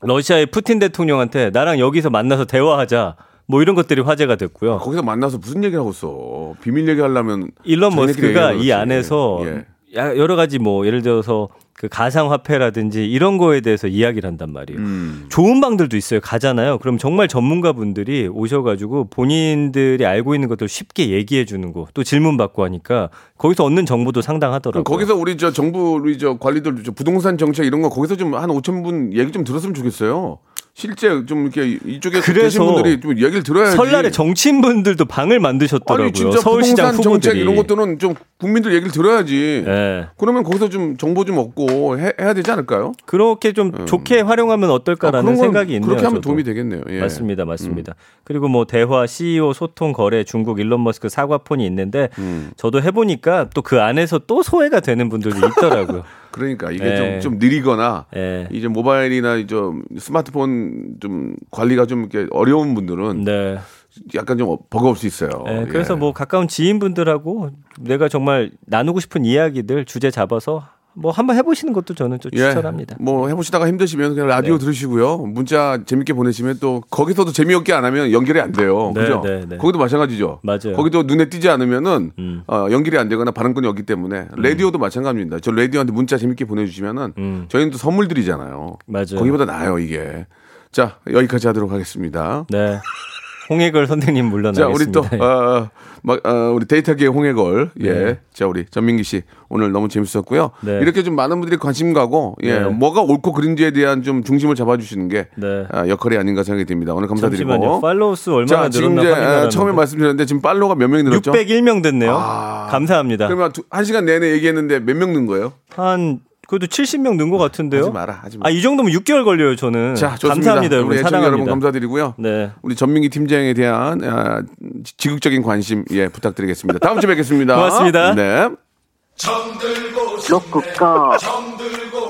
Speaker 2: 러시아의 푸틴 대통령한테 나랑 여기서 만나서 대화하자 뭐 이런 것들이 화제가 됐고요.
Speaker 1: 거기서 만나서 무슨 얘기를 하고 있어. 비밀 얘기 하려면.
Speaker 2: 일론 머스크가 이. 안에서
Speaker 1: 예.
Speaker 2: 야- 여러 가지 뭐 예를 들어서 그 가상화폐라든지 이런 거에 대해서 이야기를 한단 말이에요.
Speaker 1: 음.
Speaker 2: 좋은 방들도 있어요. 가잖아요. 그럼 정말 전문가분들이 오셔가지고 본인들이 알고 있는 것들 쉽게 얘기해 주는 거, 또 질문 받고 하니까 거기서 얻는 정보도 상당하더라고요.
Speaker 1: 거기서 우리 저 정부 우리 저 관리들 저 부동산 정책 이런 거 거기서 좀 한 5천 분 얘기 좀 들었으면 좋겠어요. 실제 좀 이렇게 이쪽에 계신 분들이 좀 얘기를 들어야지.
Speaker 2: 설날에 정치인분들도 방을 만드셨더라고요.
Speaker 1: 아니 진짜
Speaker 2: 서울시장
Speaker 1: 정책. 이런 것들은 좀 국민들 얘기를 들어야지.
Speaker 2: 예.
Speaker 1: 그러면 거기서 좀 정보 좀 얻고 해, 야 되지 않을까요?
Speaker 2: 그렇게 좀 좋게 활용하면
Speaker 1: 아,
Speaker 2: 어떨까라는
Speaker 1: 건
Speaker 2: 생각이 있네요.
Speaker 1: 그렇게 하면
Speaker 2: 저도.
Speaker 1: 도움이 되겠네요. 예.
Speaker 2: 맞습니다, 맞습니다. 그리고 뭐 대화, CEO, 소통, 거래, 중국 일론 머스크 사과폰이 있는데
Speaker 1: 음.
Speaker 2: 저도 해보니까 또 그 안에서 또 소외가 되는 분들도 있더라고요.
Speaker 1: 그러니까 이게
Speaker 2: 예.
Speaker 1: 좀, 좀 느리거나
Speaker 2: 예.
Speaker 1: 이제 모바일이나 좀 스마트폰 좀 관리가 좀 이렇게 어려운 분들은
Speaker 2: 네.
Speaker 1: 약간 좀 버거울 수 있어요.
Speaker 2: 예, 그래서
Speaker 1: 예.
Speaker 2: 뭐 가까운 지인분들하고 내가 정말 나누고 싶은 이야기들 주제 잡아서 뭐 한번 해보시는 것도 저는 좀
Speaker 1: 예,
Speaker 2: 추천합니다.
Speaker 1: 뭐 해보시다가 힘드시면 그냥 라디오 들으시고요. 문자 재밌게 보내시면 또 거기서도 재미없게 안 하면 연결이 안 돼요.
Speaker 2: 네,
Speaker 1: 그죠?
Speaker 2: 네, 네.
Speaker 1: 거기도 마찬가지죠.
Speaker 2: 맞아요.
Speaker 1: 거기도 눈에 띄지 않으면은
Speaker 2: 음.
Speaker 1: 어, 연결이 안 되거나 발언권이 없기 때문에 라디오도 마찬가지입니다. 저 라디오한테 문자 재밌게 보내주시면은
Speaker 2: 음.
Speaker 1: 저희는 또 선물 드리잖아요.
Speaker 2: 맞아요.
Speaker 1: 거기보다 나아요 이게. 자 여기까지 하도록 하겠습니다.
Speaker 2: 네. 홍해걸 선생님
Speaker 1: 자
Speaker 2: 물러나겠습니다.
Speaker 1: 우리 또 어, 막, 어, 우리 데이터계의 홍해걸 예.
Speaker 2: 네.
Speaker 1: 자 우리 전민기 씨 오늘 너무 재밌었고요.
Speaker 2: 네.
Speaker 1: 이렇게 좀 많은 분들이 관심 가고 예.
Speaker 2: 네.
Speaker 1: 뭐가 옳고 그른지에 대한 좀 중심을 잡아주시는 게
Speaker 2: 네.
Speaker 1: 아, 역할이 아닌가 생각이 듭니다. 오늘 감사드리고.
Speaker 2: 잠시만요. 팔로우 수 얼마나
Speaker 1: 자 지금
Speaker 2: 늘었나
Speaker 1: 이제. 아, 처음에 말씀드렸는데 지금 팔로우가 몇 명이 늘었죠?
Speaker 2: 601명 됐네요.
Speaker 1: 아.
Speaker 2: 감사합니다.
Speaker 1: 그러면 두- 한 시간 내내 얘기했는데 몇 명 는 거예요?
Speaker 2: 한 그래도 70명 는 것 같은데요.
Speaker 1: 하지 마라, 하지 마.
Speaker 2: 아, 이 정도면 6개월 걸려요, 저는.
Speaker 1: 자 좋습니다.
Speaker 2: 감사합니다, 여러분.
Speaker 1: 우리
Speaker 2: 사랑합니다.
Speaker 1: 여러분 감사드리고요.
Speaker 2: 네.
Speaker 1: 우리 전민기 팀장에 대한 아, 지극적인 관심 예 부탁드리겠습니다. 다음 주에 뵙겠습니다.
Speaker 2: 고맙습니다.
Speaker 1: 네.
Speaker 4: 로쿠꺼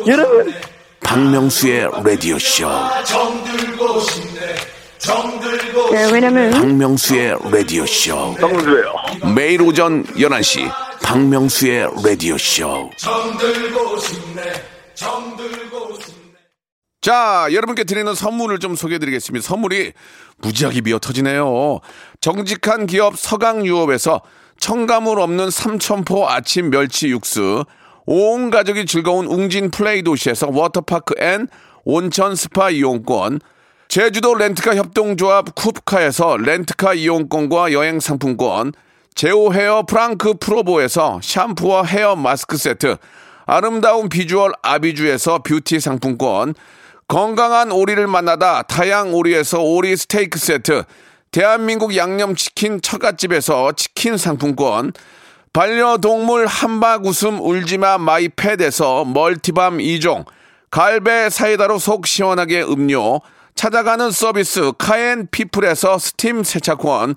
Speaker 4: 여러분
Speaker 3: 박명수의 라디오 쇼.
Speaker 5: 네, 왜냐면
Speaker 3: 박명수의 라디오 쇼.
Speaker 6: 박명수예요.
Speaker 1: 매일 오전 11시
Speaker 3: 박명수의 라디오 쇼.
Speaker 1: 자, 여러분께 드리는 선물을 좀 소개해 드리겠습니다. 선물이 무지하게 미어 터지네요. 정직한 기업 서강유업에서 첨가물 없는 삼천포 아침 멸치 육수, 온 가족이 즐거운 웅진 플레이 도시에서 워터파크 and 온천 스파 이용권, 제주도 렌트카 협동조합 쿱카에서 렌트카 이용권과 여행 상품권, 제오 헤어 프랑크 프로보에서 샴푸와 헤어 마스크 세트, 아름다운 비주얼 아비주에서 뷰티 상품권, 건강한 오리를 만나다 다향 오리에서 오리 스테이크 세트, 대한민국 양념치킨 처갓집에서 치킨 상품권, 반려동물 함박웃음 울지마 마이펫에서 multi balm 2종, 갈배 사이다로 속 시원하게 음료, 찾아가는 서비스 카앤피플에서 스팀 세차권,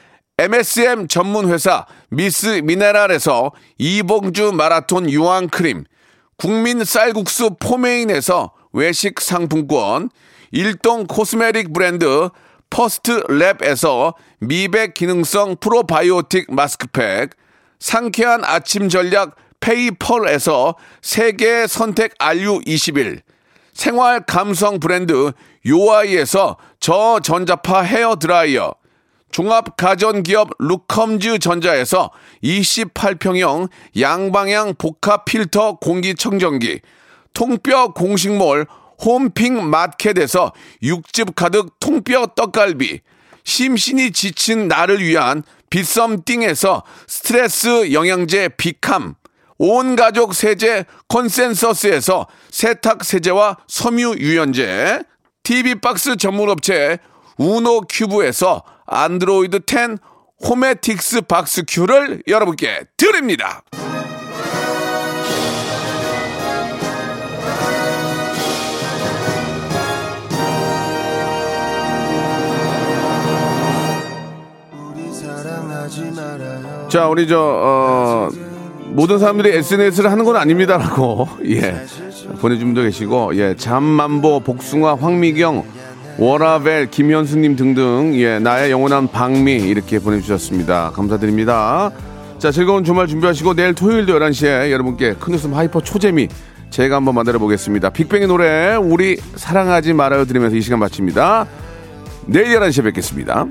Speaker 1: MSM 전문 회사 미스 미네랄에서 이봉주 마라톤 유황 크림, 국민 쌀국수 포메인에서 외식 상품권, 일동 코스메틱 브랜드 퍼스트 랩에서 미백 기능성 프로바이오틱 마스크팩, 상쾌한 아침 전략 페이펄에서 세계 선택 RU21, 생활 감성 브랜드 요아이에서 저전자파 헤어 드라이어, 종합 가전 기업 루컴즈 전자에서 28평형 양방향 복합 필터 공기청정기, 통뼈 공식몰 홈핑 마켓에서 육즙 가득 통뼈 떡갈비, 심신이 지친 나를 위한 비썸띵에서 스트레스 영양제 비캄, 온 가족 세제 컨센서스에서 세탁 세제와 섬유 유연제, TV 박스 전문 업체 우노 큐브에서 안드로이드 10 호메틱스 박스 큐를 여러분께 드립니다. 자, 우리 저, 어, 모든 사람들이 SNS를 하는 건 아닙니다라고, 예, 보내준 분도 계시고, 예, 잠만보, 복숭아, 황미경, 워라벨, 김현수님 등등, 예, 나의 영원한 방미, 이렇게 보내주셨습니다. 감사드립니다. 자, 즐거운 주말 준비하시고, 내일 토요일도 11시에 여러분께 큰 웃음 hyper 초재미, 제가 한번 만들어 보겠습니다. 빅뱅의 노래, 우리 사랑하지 말아요 들으면서 이 시간 마칩니다. 내일 11시에 뵙겠습니다.